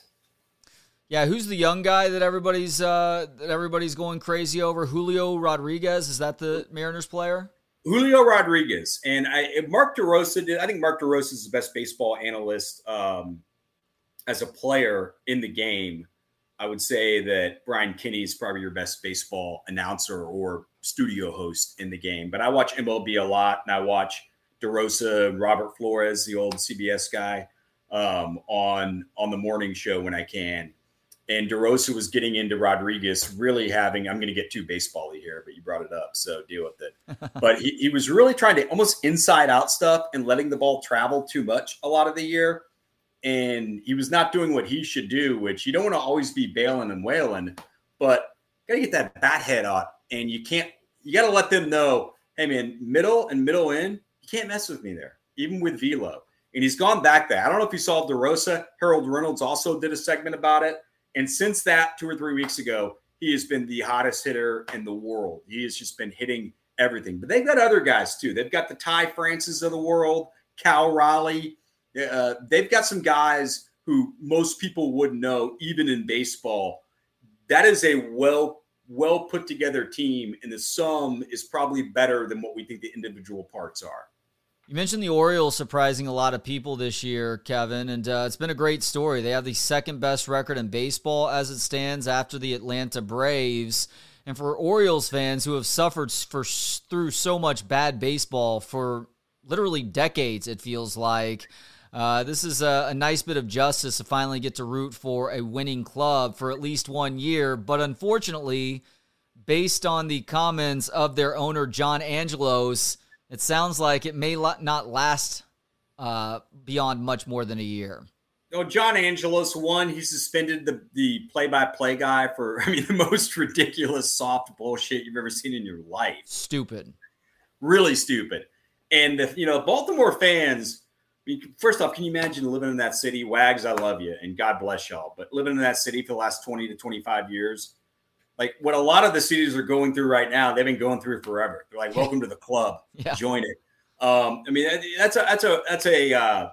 [SPEAKER 1] Yeah, who's the young guy that everybody's uh, that everybody's going crazy over? Julio Rodriguez is that the Mariners player?
[SPEAKER 2] Julio Rodriguez and I, Mark DeRosa did. I think Mark DeRosa is the best baseball analyst um, as a player in the game. I would say that Brian Kenny is probably your best baseball announcer or studio host in the game. But I watch MLB a lot, and I watch DeRosa, Robert Flores, the old CBS guy, um, on on the morning show when I can. And DeRosa was getting into Rodriguez, really having. I'm going to get too basebally here, but you brought it up, so deal with it. but he, he was really trying to almost inside out stuff and letting the ball travel too much a lot of the year. And he was not doing what he should do, which you don't want to always be bailing and wailing, but got to get that bat head out and you can't you got to let them know, hey man, middle and middle in, you can't mess with me there, even with velo. And he's gone back there. I don't know if you saw DeRosa. Harold Reynolds also did a segment about it. And since that, two or three weeks ago, he has been the hottest hitter in the world. He has just been hitting everything. But they've got other guys too. They've got the Ty Francis of the world, Cal Raleigh. Uh, they've got some guys who most people wouldn't know, even in baseball. That is a well well put together team, and the sum is probably better than what we think the individual parts are.
[SPEAKER 1] You mentioned the Orioles surprising a lot of people this year, Kevin, and uh, it's been a great story. They have the second best record in baseball as it stands after the Atlanta Braves. And for Orioles fans who have suffered for through so much bad baseball for literally decades, it feels like uh, this is a, a, nice bit of justice to finally get to root for a winning club for at least one year. But unfortunately, based on the comments of their owner, John Angelos, it sounds like it may not last uh, beyond much more than a year.
[SPEAKER 2] No, John Angelos, won. he suspended the, the play-by-play guy for, I mean, the most ridiculous soft bullshit you've ever seen in your life.
[SPEAKER 1] Stupid.
[SPEAKER 2] Really stupid. And, the, you know, Baltimore fans – first off, can you imagine living in that city? Wags, I love you and God bless y'all. But living in that city for the last 20 to 25 years, like what a lot of the cities are going through right now, they've been going through forever. They're like, welcome to the club, yeah. join it. Um, I mean, that's a, that's a, that's a, uh,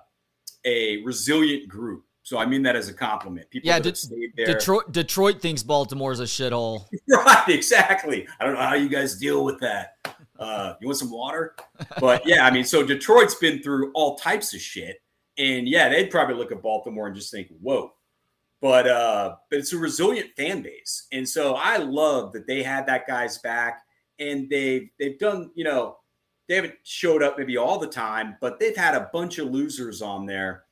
[SPEAKER 2] a resilient group. So I mean that as a compliment.
[SPEAKER 1] People yeah, De- Detroit, Detroit thinks Baltimore is a shithole.
[SPEAKER 2] right, exactly. I don't know how you guys deal with that. Uh, you want some water? But yeah, I mean, so Detroit's been through all types of shit, and yeah, they'd probably look at Baltimore and just think, "Whoa." But uh, but it's a resilient fan base, and so I love that they had that guy's back, and they've they've done, you know, they haven't showed up maybe all the time, but they've had a bunch of losers on there.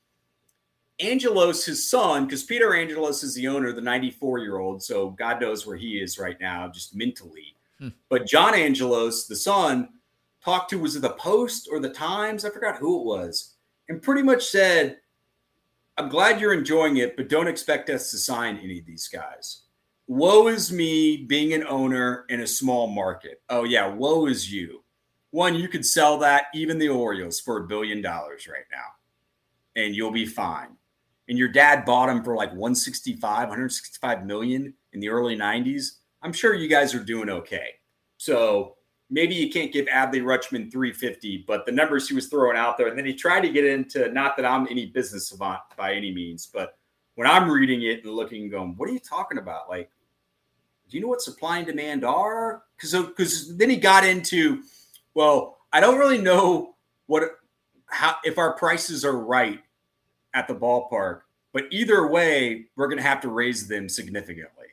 [SPEAKER 2] Angelos, his son, because Peter Angelos is the owner, the 94 year old, so God knows where he is right now, just mentally Hmm. But John Angelos, the son, talked to was it the Post or the Times? I forgot who it was, and pretty much said, "I'm glad you're enjoying it, but don't expect us to sign any of these guys." Woe is me being an owner in a small market. Oh yeah, woe is you. One, you could sell that even the Orioles for a billion dollars right now, and you'll be fine. And your dad bought them for like 165, 165 million in the early 90s I'm sure you guys are doing okay. So maybe you can't give Adley Rutschman 350, but the numbers he was throwing out there, and then he tried to get into not that I'm any business savant by any means, but when I'm reading it and looking and going, what are you talking about? Like, do you know what supply and demand are? Because because uh, then he got into, well, I don't really know what how if our prices are right at the ballpark, but either way, we're going to have to raise them significantly.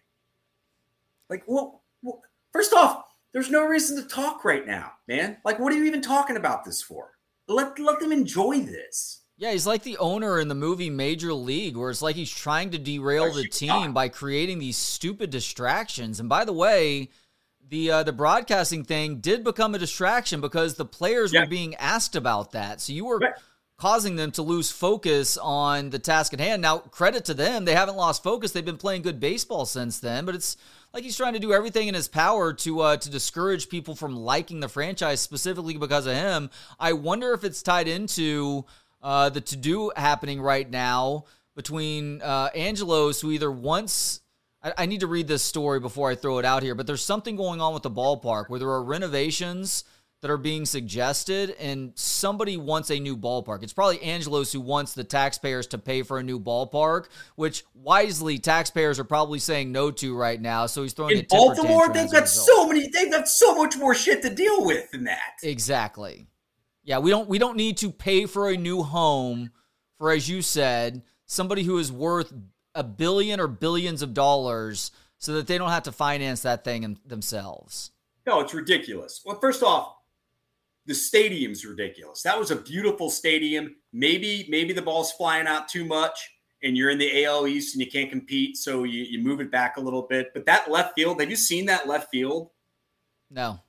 [SPEAKER 2] Like, well, well, first off, there's no reason to talk right now, man. Like, what are you even talking about this for? Let let them enjoy this.
[SPEAKER 1] Yeah, he's like the owner in the movie Major League, where it's like he's trying to derail the team by creating these stupid distractions. And by the way, the uh, the broadcasting thing did become a distraction because the players yeah. were being asked about that. So you were right. causing them to lose focus on the task at hand. Now, credit to them, they haven't lost focus. They've been playing good baseball since then, but it's like he's trying to do everything in his power to uh, to discourage people from liking the franchise specifically because of him. I wonder if it's tied into uh, the to do happening right now between uh, Angelos, who either wants. I, I need to read this story before I throw it out here, but there's something going on with the ballpark where there are renovations that are being suggested, and somebody wants a new ballpark. It's probably Angelos who wants the taxpayers to pay for a new ballpark, which wisely taxpayers are probably saying no to right now. So he's throwing it.
[SPEAKER 2] in Baltimore. They've got so many. They've got so much more shit to deal with than that.
[SPEAKER 1] Exactly. Yeah, we don't we don't need to pay for a new home for, as you said, somebody who is worth a billion or billions of dollars, so that they don't have to finance that thing themselves.
[SPEAKER 2] No, it's ridiculous. Well, first off, the stadium's ridiculous. That was a beautiful stadium. Maybe maybe the ball's flying out too much and you're in the AL East and you can't compete, so you, you move it back a little bit. But that left field, have you seen that left field?
[SPEAKER 1] No.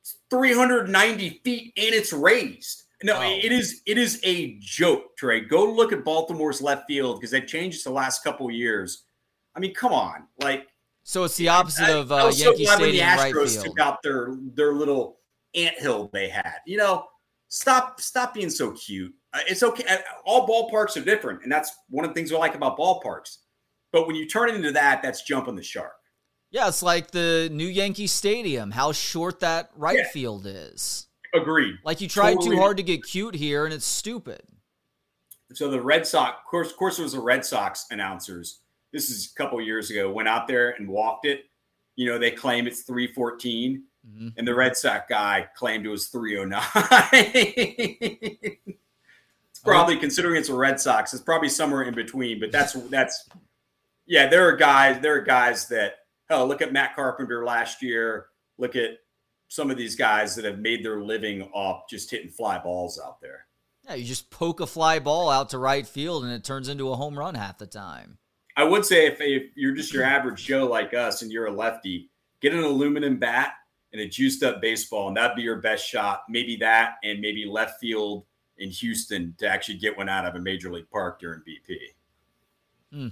[SPEAKER 2] It's 390 feet and it's raised. No, oh. it is it is a joke, Trey. Go look at Baltimore's left field because they've changed the last couple years. I mean, come on, like.
[SPEAKER 1] So it's the opposite I, of uh, I was Yankee so Stadium
[SPEAKER 2] when the
[SPEAKER 1] Astros
[SPEAKER 2] right took out their their little anthill they had. You know, stop stop being so cute. Uh, it's okay. Uh, all ballparks are different, and that's one of the things we like about ballparks. But when you turn it into that, that's jumping the shark.
[SPEAKER 1] Yeah, it's like the new Yankee Stadium. How short that right yeah. field is.
[SPEAKER 2] Agreed.
[SPEAKER 1] Like you tried totally. too hard to get cute here, and it's stupid.
[SPEAKER 2] So the Red Sox, of course, of course, it was the Red Sox announcers. This is a couple years ago. Went out there and walked it. You know, they claim it's 314 Mm-hmm. And the Red Sox guy claimed it was 309. it's probably considering it's a Red Sox, it's probably somewhere in between, but that's that's yeah, there are guys, there are guys that oh, look at Matt Carpenter last year. Look at some of these guys that have made their living off just hitting fly balls out there.
[SPEAKER 1] Yeah, you just poke a fly ball out to right field and it turns into a home run half the time.
[SPEAKER 2] I would say if, if you're just your average Joe like us and you're a lefty, get an aluminum bat and a juiced up baseball, and that'd be your best shot. Maybe that, and maybe left field in Houston to actually get one out of a major league park during BP. Hmm.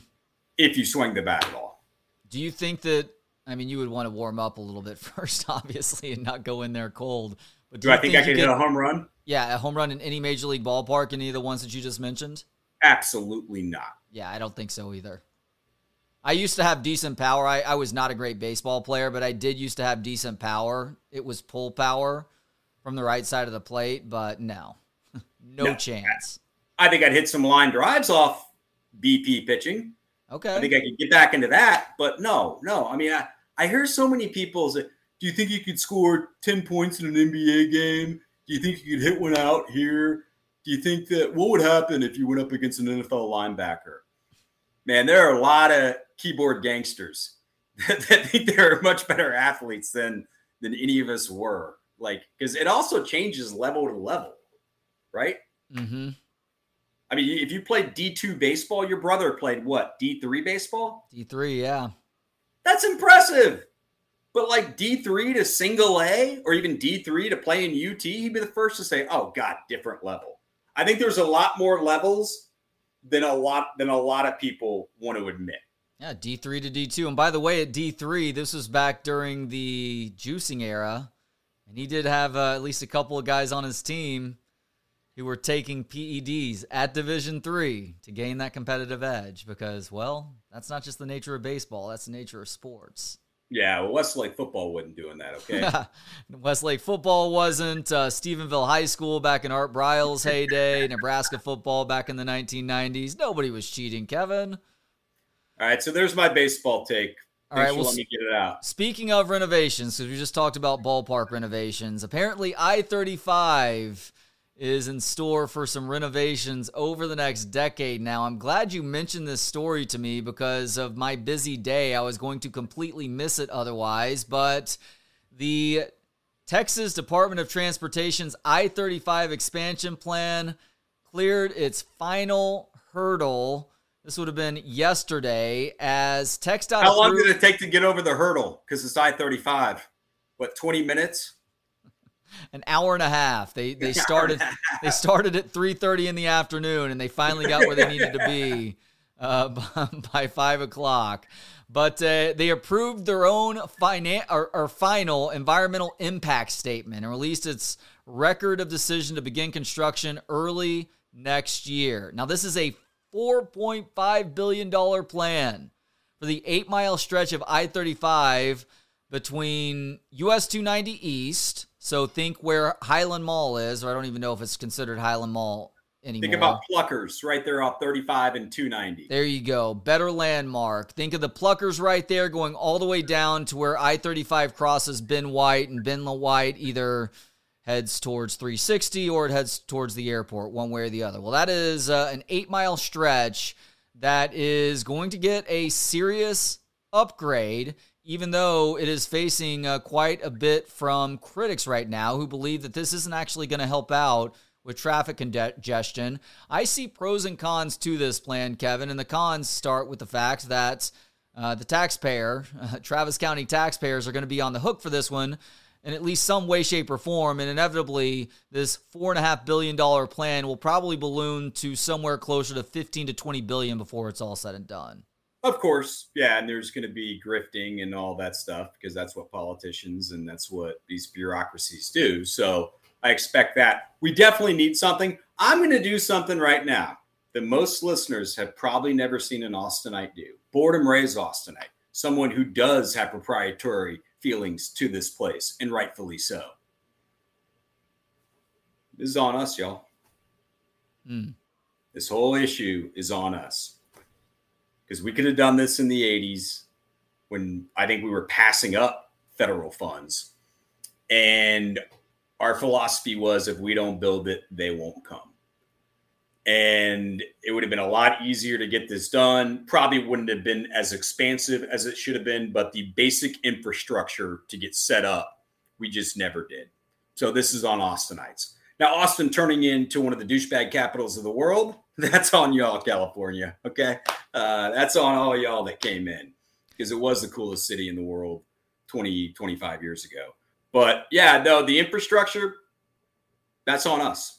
[SPEAKER 2] If you swing the bat at all.
[SPEAKER 1] Do you think that? I mean, you would want to warm up a little bit first, obviously, and not go in there cold.
[SPEAKER 2] But do, do I think, think I could hit a home run?
[SPEAKER 1] Yeah, a home run in any major league ballpark, any of the ones that you just mentioned?
[SPEAKER 2] Absolutely not.
[SPEAKER 1] Yeah, I don't think so either. I used to have decent power. I, I was not a great baseball player, but I did used to have decent power. It was pull power from the right side of the plate, but no, no, no chance.
[SPEAKER 2] I think I'd hit some line drives off BP pitching.
[SPEAKER 1] Okay.
[SPEAKER 2] I think I could get back into that, but no, no. I mean, I, I hear so many people say, do you think you could score 10 points in an NBA game? Do you think you could hit one out here? Do you think that what would happen if you went up against an NFL linebacker? Man, there are a lot of keyboard gangsters that, think they're much better athletes than than any of us were. Like, because it also changes level to level, right?
[SPEAKER 1] Mm-hmm.
[SPEAKER 2] I mean, if you played D two baseball, your brother played what D three baseball?
[SPEAKER 1] D three, yeah.
[SPEAKER 2] That's impressive. But like D three to single A or even D three to play in UT, he'd be the first to say, "Oh God, different level." I think there's a lot more levels than a lot than a lot of people want to admit.
[SPEAKER 1] Yeah, D3 to D2. And by the way, at D3, this was back during the juicing era. And he did have uh, at least a couple of guys on his team who were taking PEDs at Division 3 to gain that competitive edge because, well, that's not just the nature of baseball, that's the nature of sports.
[SPEAKER 2] Yeah, well, Westlake football wasn't doing that, okay?
[SPEAKER 1] Westlake football wasn't. Uh, Stephenville High School back in Art Briles' heyday. Nebraska football back in the 1990s. Nobody was cheating, Kevin.
[SPEAKER 2] All right, so there's my baseball take. All right, well, let me get it out.
[SPEAKER 1] Speaking of renovations, because we just talked about ballpark renovations, apparently I 35 is in store for some renovations over the next decade. Now, I'm glad you mentioned this story to me because of my busy day. I was going to completely miss it otherwise, but the Texas Department of Transportation's I 35 expansion plan cleared its final hurdle this would have been yesterday as TxDOT.
[SPEAKER 2] How long did it take to get over the hurdle? Because it's I 35. What, 20 minutes?
[SPEAKER 1] An hour and a half. They they started they started at 3:30 in the afternoon, and they finally got where they needed to be uh, by five o'clock. But uh, they approved their own finan- or, or final environmental impact statement and released its record of decision to begin construction early next year. Now, this is a $4.5 billion plan for the eight mile stretch of I 35 between US 290 East. So think where Highland Mall is, or I don't even know if it's considered Highland Mall anymore.
[SPEAKER 2] Think about Pluckers right there off 35 and 290.
[SPEAKER 1] There you go. Better landmark. Think of the Pluckers right there going all the way down to where I 35 crosses Ben White and Ben White either heads towards 360 or it heads towards the airport, one way or the other. Well, that is uh, an eight mile stretch that is going to get a serious upgrade, even though it is facing uh, quite a bit from critics right now who believe that this isn't actually going to help out with traffic congestion. I see pros and cons to this plan, Kevin, and the cons start with the fact that uh, the taxpayer, uh, Travis County taxpayers, are going to be on the hook for this one in at least some way, shape, or form. And inevitably, this $4.5 billion plan will probably balloon to somewhere closer to 15 to 20 billion before it's all said and done.
[SPEAKER 2] Of course, yeah, and there's going to be grifting and all that stuff because that's what politicians and that's what these bureaucracies do. So I expect that. We definitely need something. I'm going to do something right now that most listeners have probably never seen an Austinite do. Boredom raised Austinite, someone who does have proprietary feelings to this place, and rightfully so. This is on us, y'all. Mm. This whole issue is on us because we could have done this in the 80s when I think we were passing up federal funds. And our philosophy was if we don't build it, they won't come. And it would have been a lot easier to get this done. Probably wouldn't have been as expansive as it should have been, but the basic infrastructure to get set up, we just never did. So this is on Austinites. Now, Austin turning into one of the douchebag capitals of the world, that's on y'all, California. Okay. Uh, that's on all y'all that came in because it was the coolest city in the world 20, 25 years ago. But yeah, no, the infrastructure, that's on us.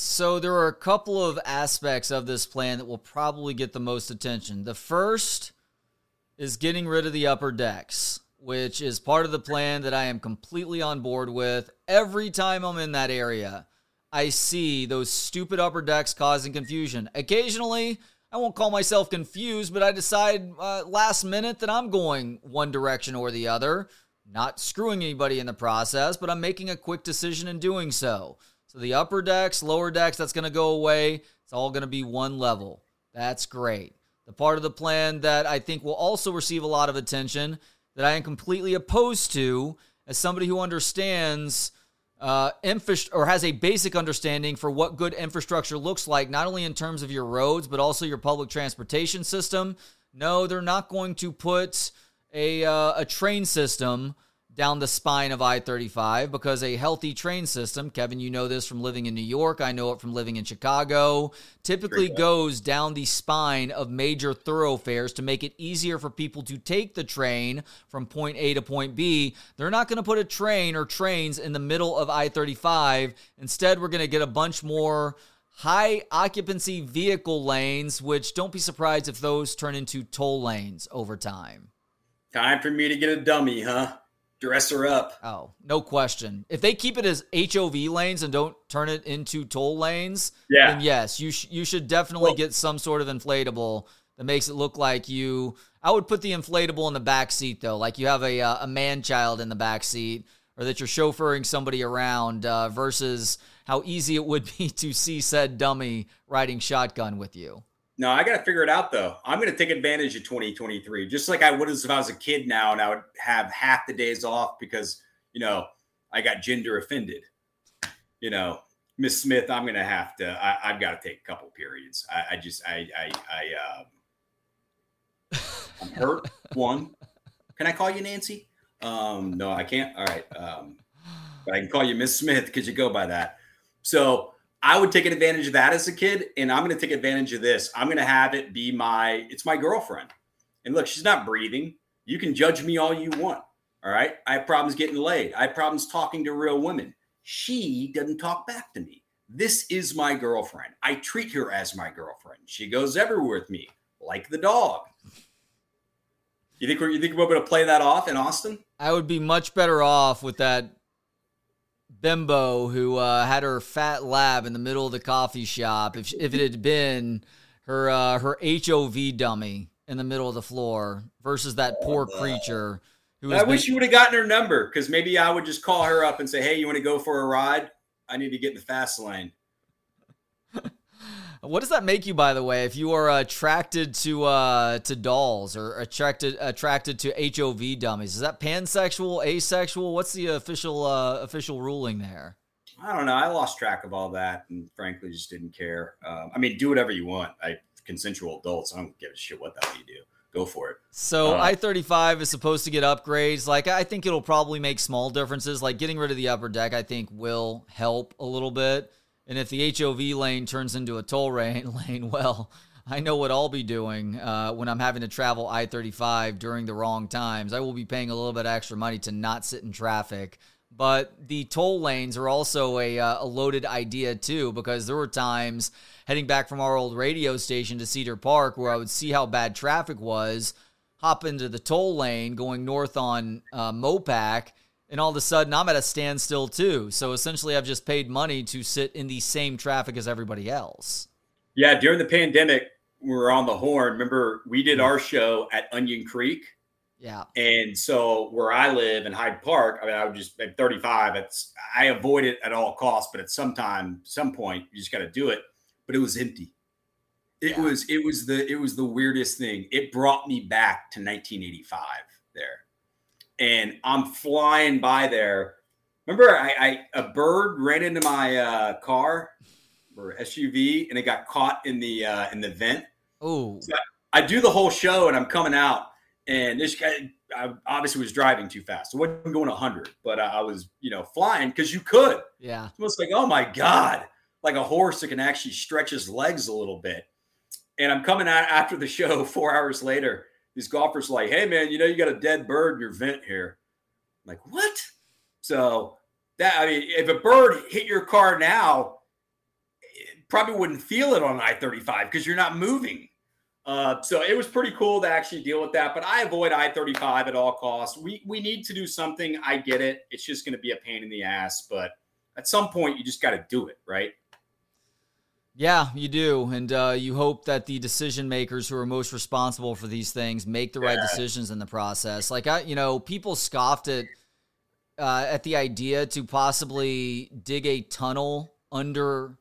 [SPEAKER 1] So there are a couple of aspects of this plan that will probably get the most attention. The first is getting rid of the upper decks, which is part of the plan that I am completely on board with. Every time I'm in that area, I see those stupid upper decks causing confusion. Occasionally, I won't call myself confused, but I decide uh, last minute that I'm going one direction or the other not screwing anybody in the process, but I'm making a quick decision in doing so. So the upper decks, lower decks, that's going to go away. It's all going to be one level. That's great. The part of the plan that I think will also receive a lot of attention that I am completely opposed to as somebody who understands uh, infra- or has a basic understanding for what good infrastructure looks like, not only in terms of your roads, but also your public transportation system. No, they're not going to put a uh, a train system down the spine of I 35 because a healthy train system, Kevin, you know this from living in New York, I know it from living in Chicago, typically goes down the spine of major thoroughfares to make it easier for people to take the train from point A to point B. They're not going to put a train or trains in the middle of I 35. Instead, we're going to get a bunch more high occupancy vehicle lanes, which don't be surprised if those turn into toll lanes over time.
[SPEAKER 2] Time for me to get a dummy, huh? Dress her up.
[SPEAKER 1] Oh, no question. If they keep it as HOV lanes and don't turn it into toll lanes,
[SPEAKER 2] yeah.
[SPEAKER 1] then yes, you sh- you should definitely well, get some sort of inflatable that makes it look like you. I would put the inflatable in the back seat though, like you have a uh, a man child in the back seat, or that you're chauffeuring somebody around, uh, versus how easy it would be to see said dummy riding shotgun with you.
[SPEAKER 2] No, I got to figure it out though. I'm going to take advantage of 2023, just like I would if I was a kid now and I would have half the days off because, you know, I got gender offended. You know, Miss Smith, I'm going to have to, I, have got to take a couple periods. I, I just, I, I, I, um, I'm hurt. One. Can I call you Nancy? Um, no, I can't. All right. Um, but I can call you Miss Smith because you go by that. So, I would take advantage of that as a kid, and I'm going to take advantage of this. I'm going to have it be my it's my girlfriend. And look, she's not breathing. You can judge me all you want. All right. I have problems getting laid. I have problems talking to real women. She doesn't talk back to me. This is my girlfriend. I treat her as my girlfriend. She goes everywhere with me, like the dog. You think we're you think we're able to play that off in Austin?
[SPEAKER 1] I would be much better off with that bimbo who uh, had her fat lab in the middle of the coffee shop. If if it had been her uh, her HOV dummy in the middle of the floor versus that poor creature.
[SPEAKER 2] Who I wish been- you would have gotten her number because maybe I would just call her up and say, "Hey, you want to go for a ride? I need to get in the fast lane."
[SPEAKER 1] What does that make you, by the way, if you are attracted to uh, to dolls or attracted attracted to HOV dummies? Is that pansexual, asexual? What's the official uh, official ruling there?
[SPEAKER 2] I don't know. I lost track of all that, and frankly, just didn't care. Um, I mean, do whatever you want. I consensual adults. I don't give a shit what the hell you do. Go for it.
[SPEAKER 1] So uh, I thirty five is supposed to get upgrades. Like I think it'll probably make small differences. Like getting rid of the upper deck, I think will help a little bit. And if the HOV lane turns into a toll lane, well, I know what I'll be doing uh, when I'm having to travel I 35 during the wrong times. I will be paying a little bit extra money to not sit in traffic. But the toll lanes are also a, uh, a loaded idea, too, because there were times heading back from our old radio station to Cedar Park where I would see how bad traffic was, hop into the toll lane going north on uh, Mopac and all of a sudden I'm at a standstill too. So essentially, I've just paid money to sit in the same traffic as everybody else.
[SPEAKER 2] Yeah, during the pandemic, we were on the horn. Remember, we did our show at Onion Creek.
[SPEAKER 1] Yeah.
[SPEAKER 2] And so where I live in Hyde Park, I mean, I would just at 35, it's I avoid it at all costs, but at some time, some point, you just got to do it. But it was empty. It yeah. was it was the it was the weirdest thing. It brought me back to 1985 there and I'm flying by there. Remember, I, I a bird ran into my uh, car or SUV, and it got caught in the uh, in the vent.
[SPEAKER 1] Oh,
[SPEAKER 2] so I, I, do the whole show, and I'm coming out, and this guy I obviously was driving too fast. So I wasn't going 100, but I was you know flying because you could.
[SPEAKER 1] Yeah,
[SPEAKER 2] it's almost like oh my god, like a horse that can actually stretch his legs a little bit. And I'm coming out after the show four hours later these golfers like, hey man, you know you got a dead bird in your vent here. I'm like, what? So that I mean, if a bird hit your car now, probably wouldn't feel it on I-35 because you're not moving. Uh, so it was pretty cool to actually deal with that. But I avoid I-35 at all costs. We we need to do something. I get it. It's just going to be a pain in the ass, but at some point you just got to do it, right?
[SPEAKER 1] Yeah, you do, and uh, you hope that the decision makers who are most responsible for these things make the yeah. right decisions in the process. Like I, you know, people scoffed at uh, at the idea to possibly dig a tunnel under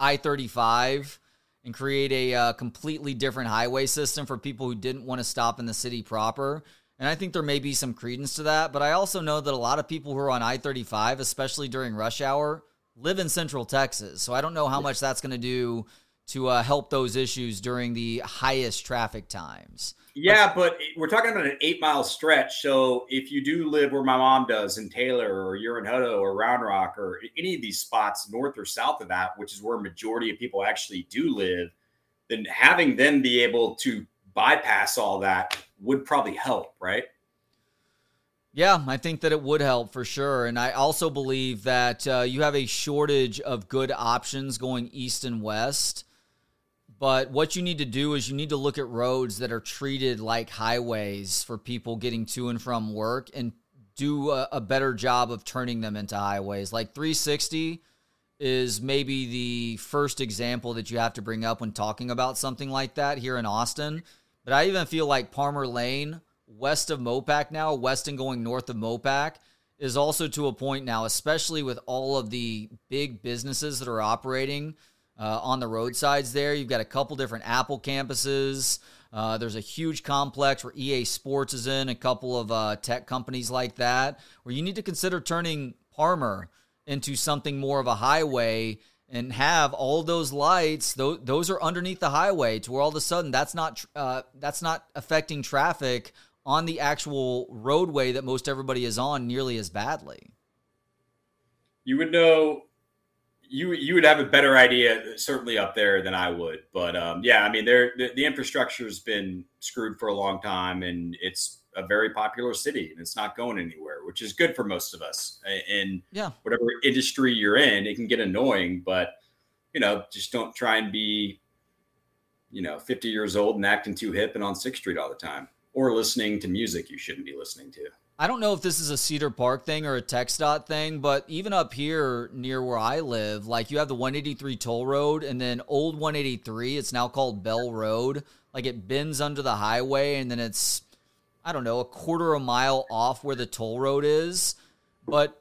[SPEAKER 1] I thirty five and create a uh, completely different highway system for people who didn't want to stop in the city proper. And I think there may be some credence to that, but I also know that a lot of people who are on I 35, especially during rush hour, live in Central Texas, so I don't know how much that's going to do to uh, help those issues during the highest traffic times.
[SPEAKER 2] Yeah, but we're talking about an eight mile stretch. So if you do live where my mom does in Taylor or you're in Hutto or Round Rock or any of these spots north or south of that, which is where a majority of people actually do live, then having them be able to bypass all that would probably help, right?
[SPEAKER 1] Yeah, I think that it would help for sure. And I also believe that uh, you have a shortage of good options going east and west. But what you need to do is you need to look at roads that are treated like highways for people getting to and from work and do a, a better job of turning them into highways. Like 360 is maybe the first example that you have to bring up when talking about something like that here in Austin. But I even feel like Palmer Lane west of Mopac now, west and going north of Mopac, is also to a point now, especially with all of the big businesses that are operating uh, on the roadsides there. You've got a couple different Apple campuses. Uh, there's a huge complex where EA Sports is in, a couple of uh, tech companies like that, where you need to consider turning Parmer into something more of a highway and have all those lights those, those are underneath the highway to where all of a sudden that's not uh, that's not affecting traffic on the actual roadway that most everybody is on nearly as badly.
[SPEAKER 2] You would know you you would have a better idea certainly up there than I would. But um, yeah, I mean, there the, the infrastructure has been screwed for a long time, and it's a very popular city and it's not going anywhere, which is good for most of us. And
[SPEAKER 1] yeah,
[SPEAKER 2] whatever industry you're in, it can get annoying, but you know, just don't try and be, you know, 50 years old and acting too hip and on Sixth Street all the time, or listening to music you shouldn't be listening to.
[SPEAKER 1] I don't know if this is a Cedar Park thing or a TxDOT thing, but even up here near where I live, like you have the 183 toll road and then old 183, it's now called Bell Road. Like it bends under the highway and then it's, I don't know, a quarter of a mile off where the toll road is. But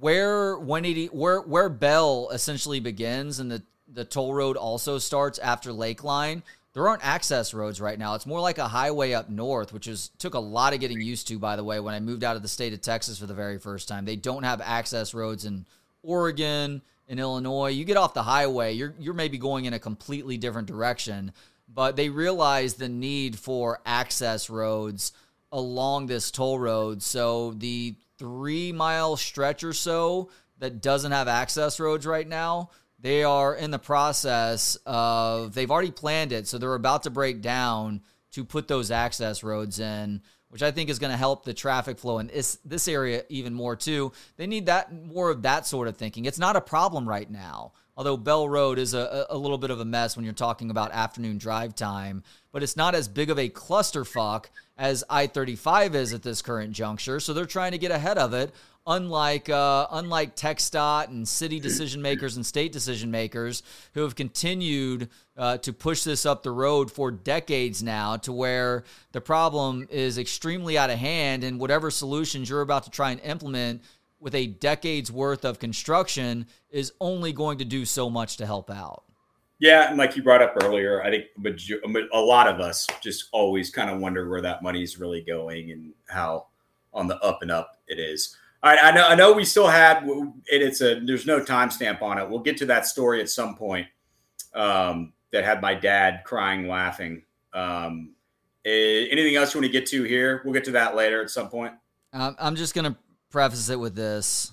[SPEAKER 1] where 180, where, where Bell essentially begins and the, the toll road also starts after Lakeline, there aren't access roads right now. It's more like a highway up north, which is took a lot of getting used to. By the way, when I moved out of the state of Texas for the very first time, they don't have access roads in Oregon, in Illinois. You get off the highway, you're you're maybe going in a completely different direction. But they realize the need for access roads along this toll road. So the three mile stretch or so that doesn't have access roads right now they are in the process of, they've already planned it. So they're about to break down to put those access roads in, which I think is going to help the traffic flow in this, this area even more too. They need that more of that sort of thinking. It's not a problem right now. Although Bell Road is a, a little bit of a mess when you're talking about afternoon drive time, but it's not as big of a clusterfuck as I 35 is at this current juncture. So they're trying to get ahead of it unlike uh, unlike TxDOT and city decision makers and state decision makers who have continued uh, to push this up the road for decades now, to where the problem is extremely out of hand, and whatever solutions you're about to try and implement with a decade's worth of construction is only going to do so much to help out.
[SPEAKER 2] Yeah, and like you brought up earlier, I think a lot of us just always kind of wonder where that money is really going and how on the up and up it is. All right, I know. I know we still have it. It's a there's no timestamp on it. We'll get to that story at some point. Um, that had my dad crying, laughing. Um, anything else you want to get to here? We'll get to that later at some point.
[SPEAKER 1] Um, I'm just gonna preface it with this: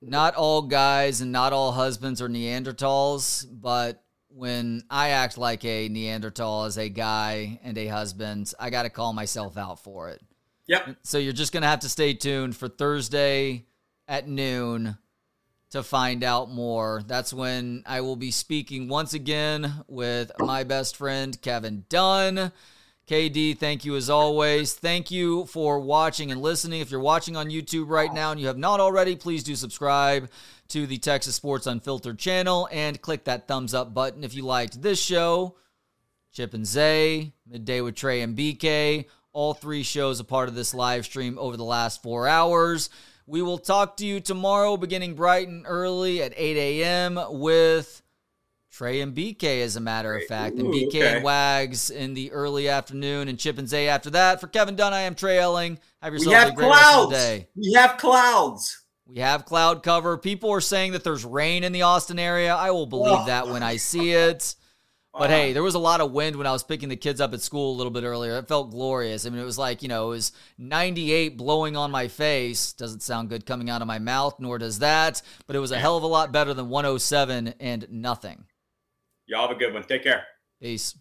[SPEAKER 1] not all guys and not all husbands are Neanderthals, but when I act like a Neanderthal as a guy and a husband, I got to call myself out for it.
[SPEAKER 2] Yep.
[SPEAKER 1] So you're just going to have to stay tuned for Thursday at noon to find out more. That's when I will be speaking once again with my best friend, Kevin Dunn. KD, thank you as always. Thank you for watching and listening. If you're watching on YouTube right now and you have not already, please do subscribe to the Texas Sports Unfiltered channel and click that thumbs up button if you liked this show. Chip and Zay, Midday with Trey and BK, all three shows a part of this live stream over the last four hours. We will talk to you tomorrow, beginning bright and early at 8 a.m. with Trey and BK, as a matter of fact, and BK okay. and Wags in the early afternoon, and Chip and Zay after that. For Kevin Dunn, I am Trey Elling. Have yourself we have a great clouds. rest of the day.
[SPEAKER 2] We have clouds.
[SPEAKER 1] We have cloud cover. People are saying that there's rain in the Austin area. I will believe oh. that when I see it. But hey, there was a lot of wind when I was picking the kids up at school a little bit earlier. It felt glorious. I mean, it was like, you know, it was 98 blowing on my face. Doesn't sound good coming out of my mouth, nor does that. But it was a hell of a lot better than 107 and nothing.
[SPEAKER 2] Y'all have a good one. Take care.
[SPEAKER 1] Peace.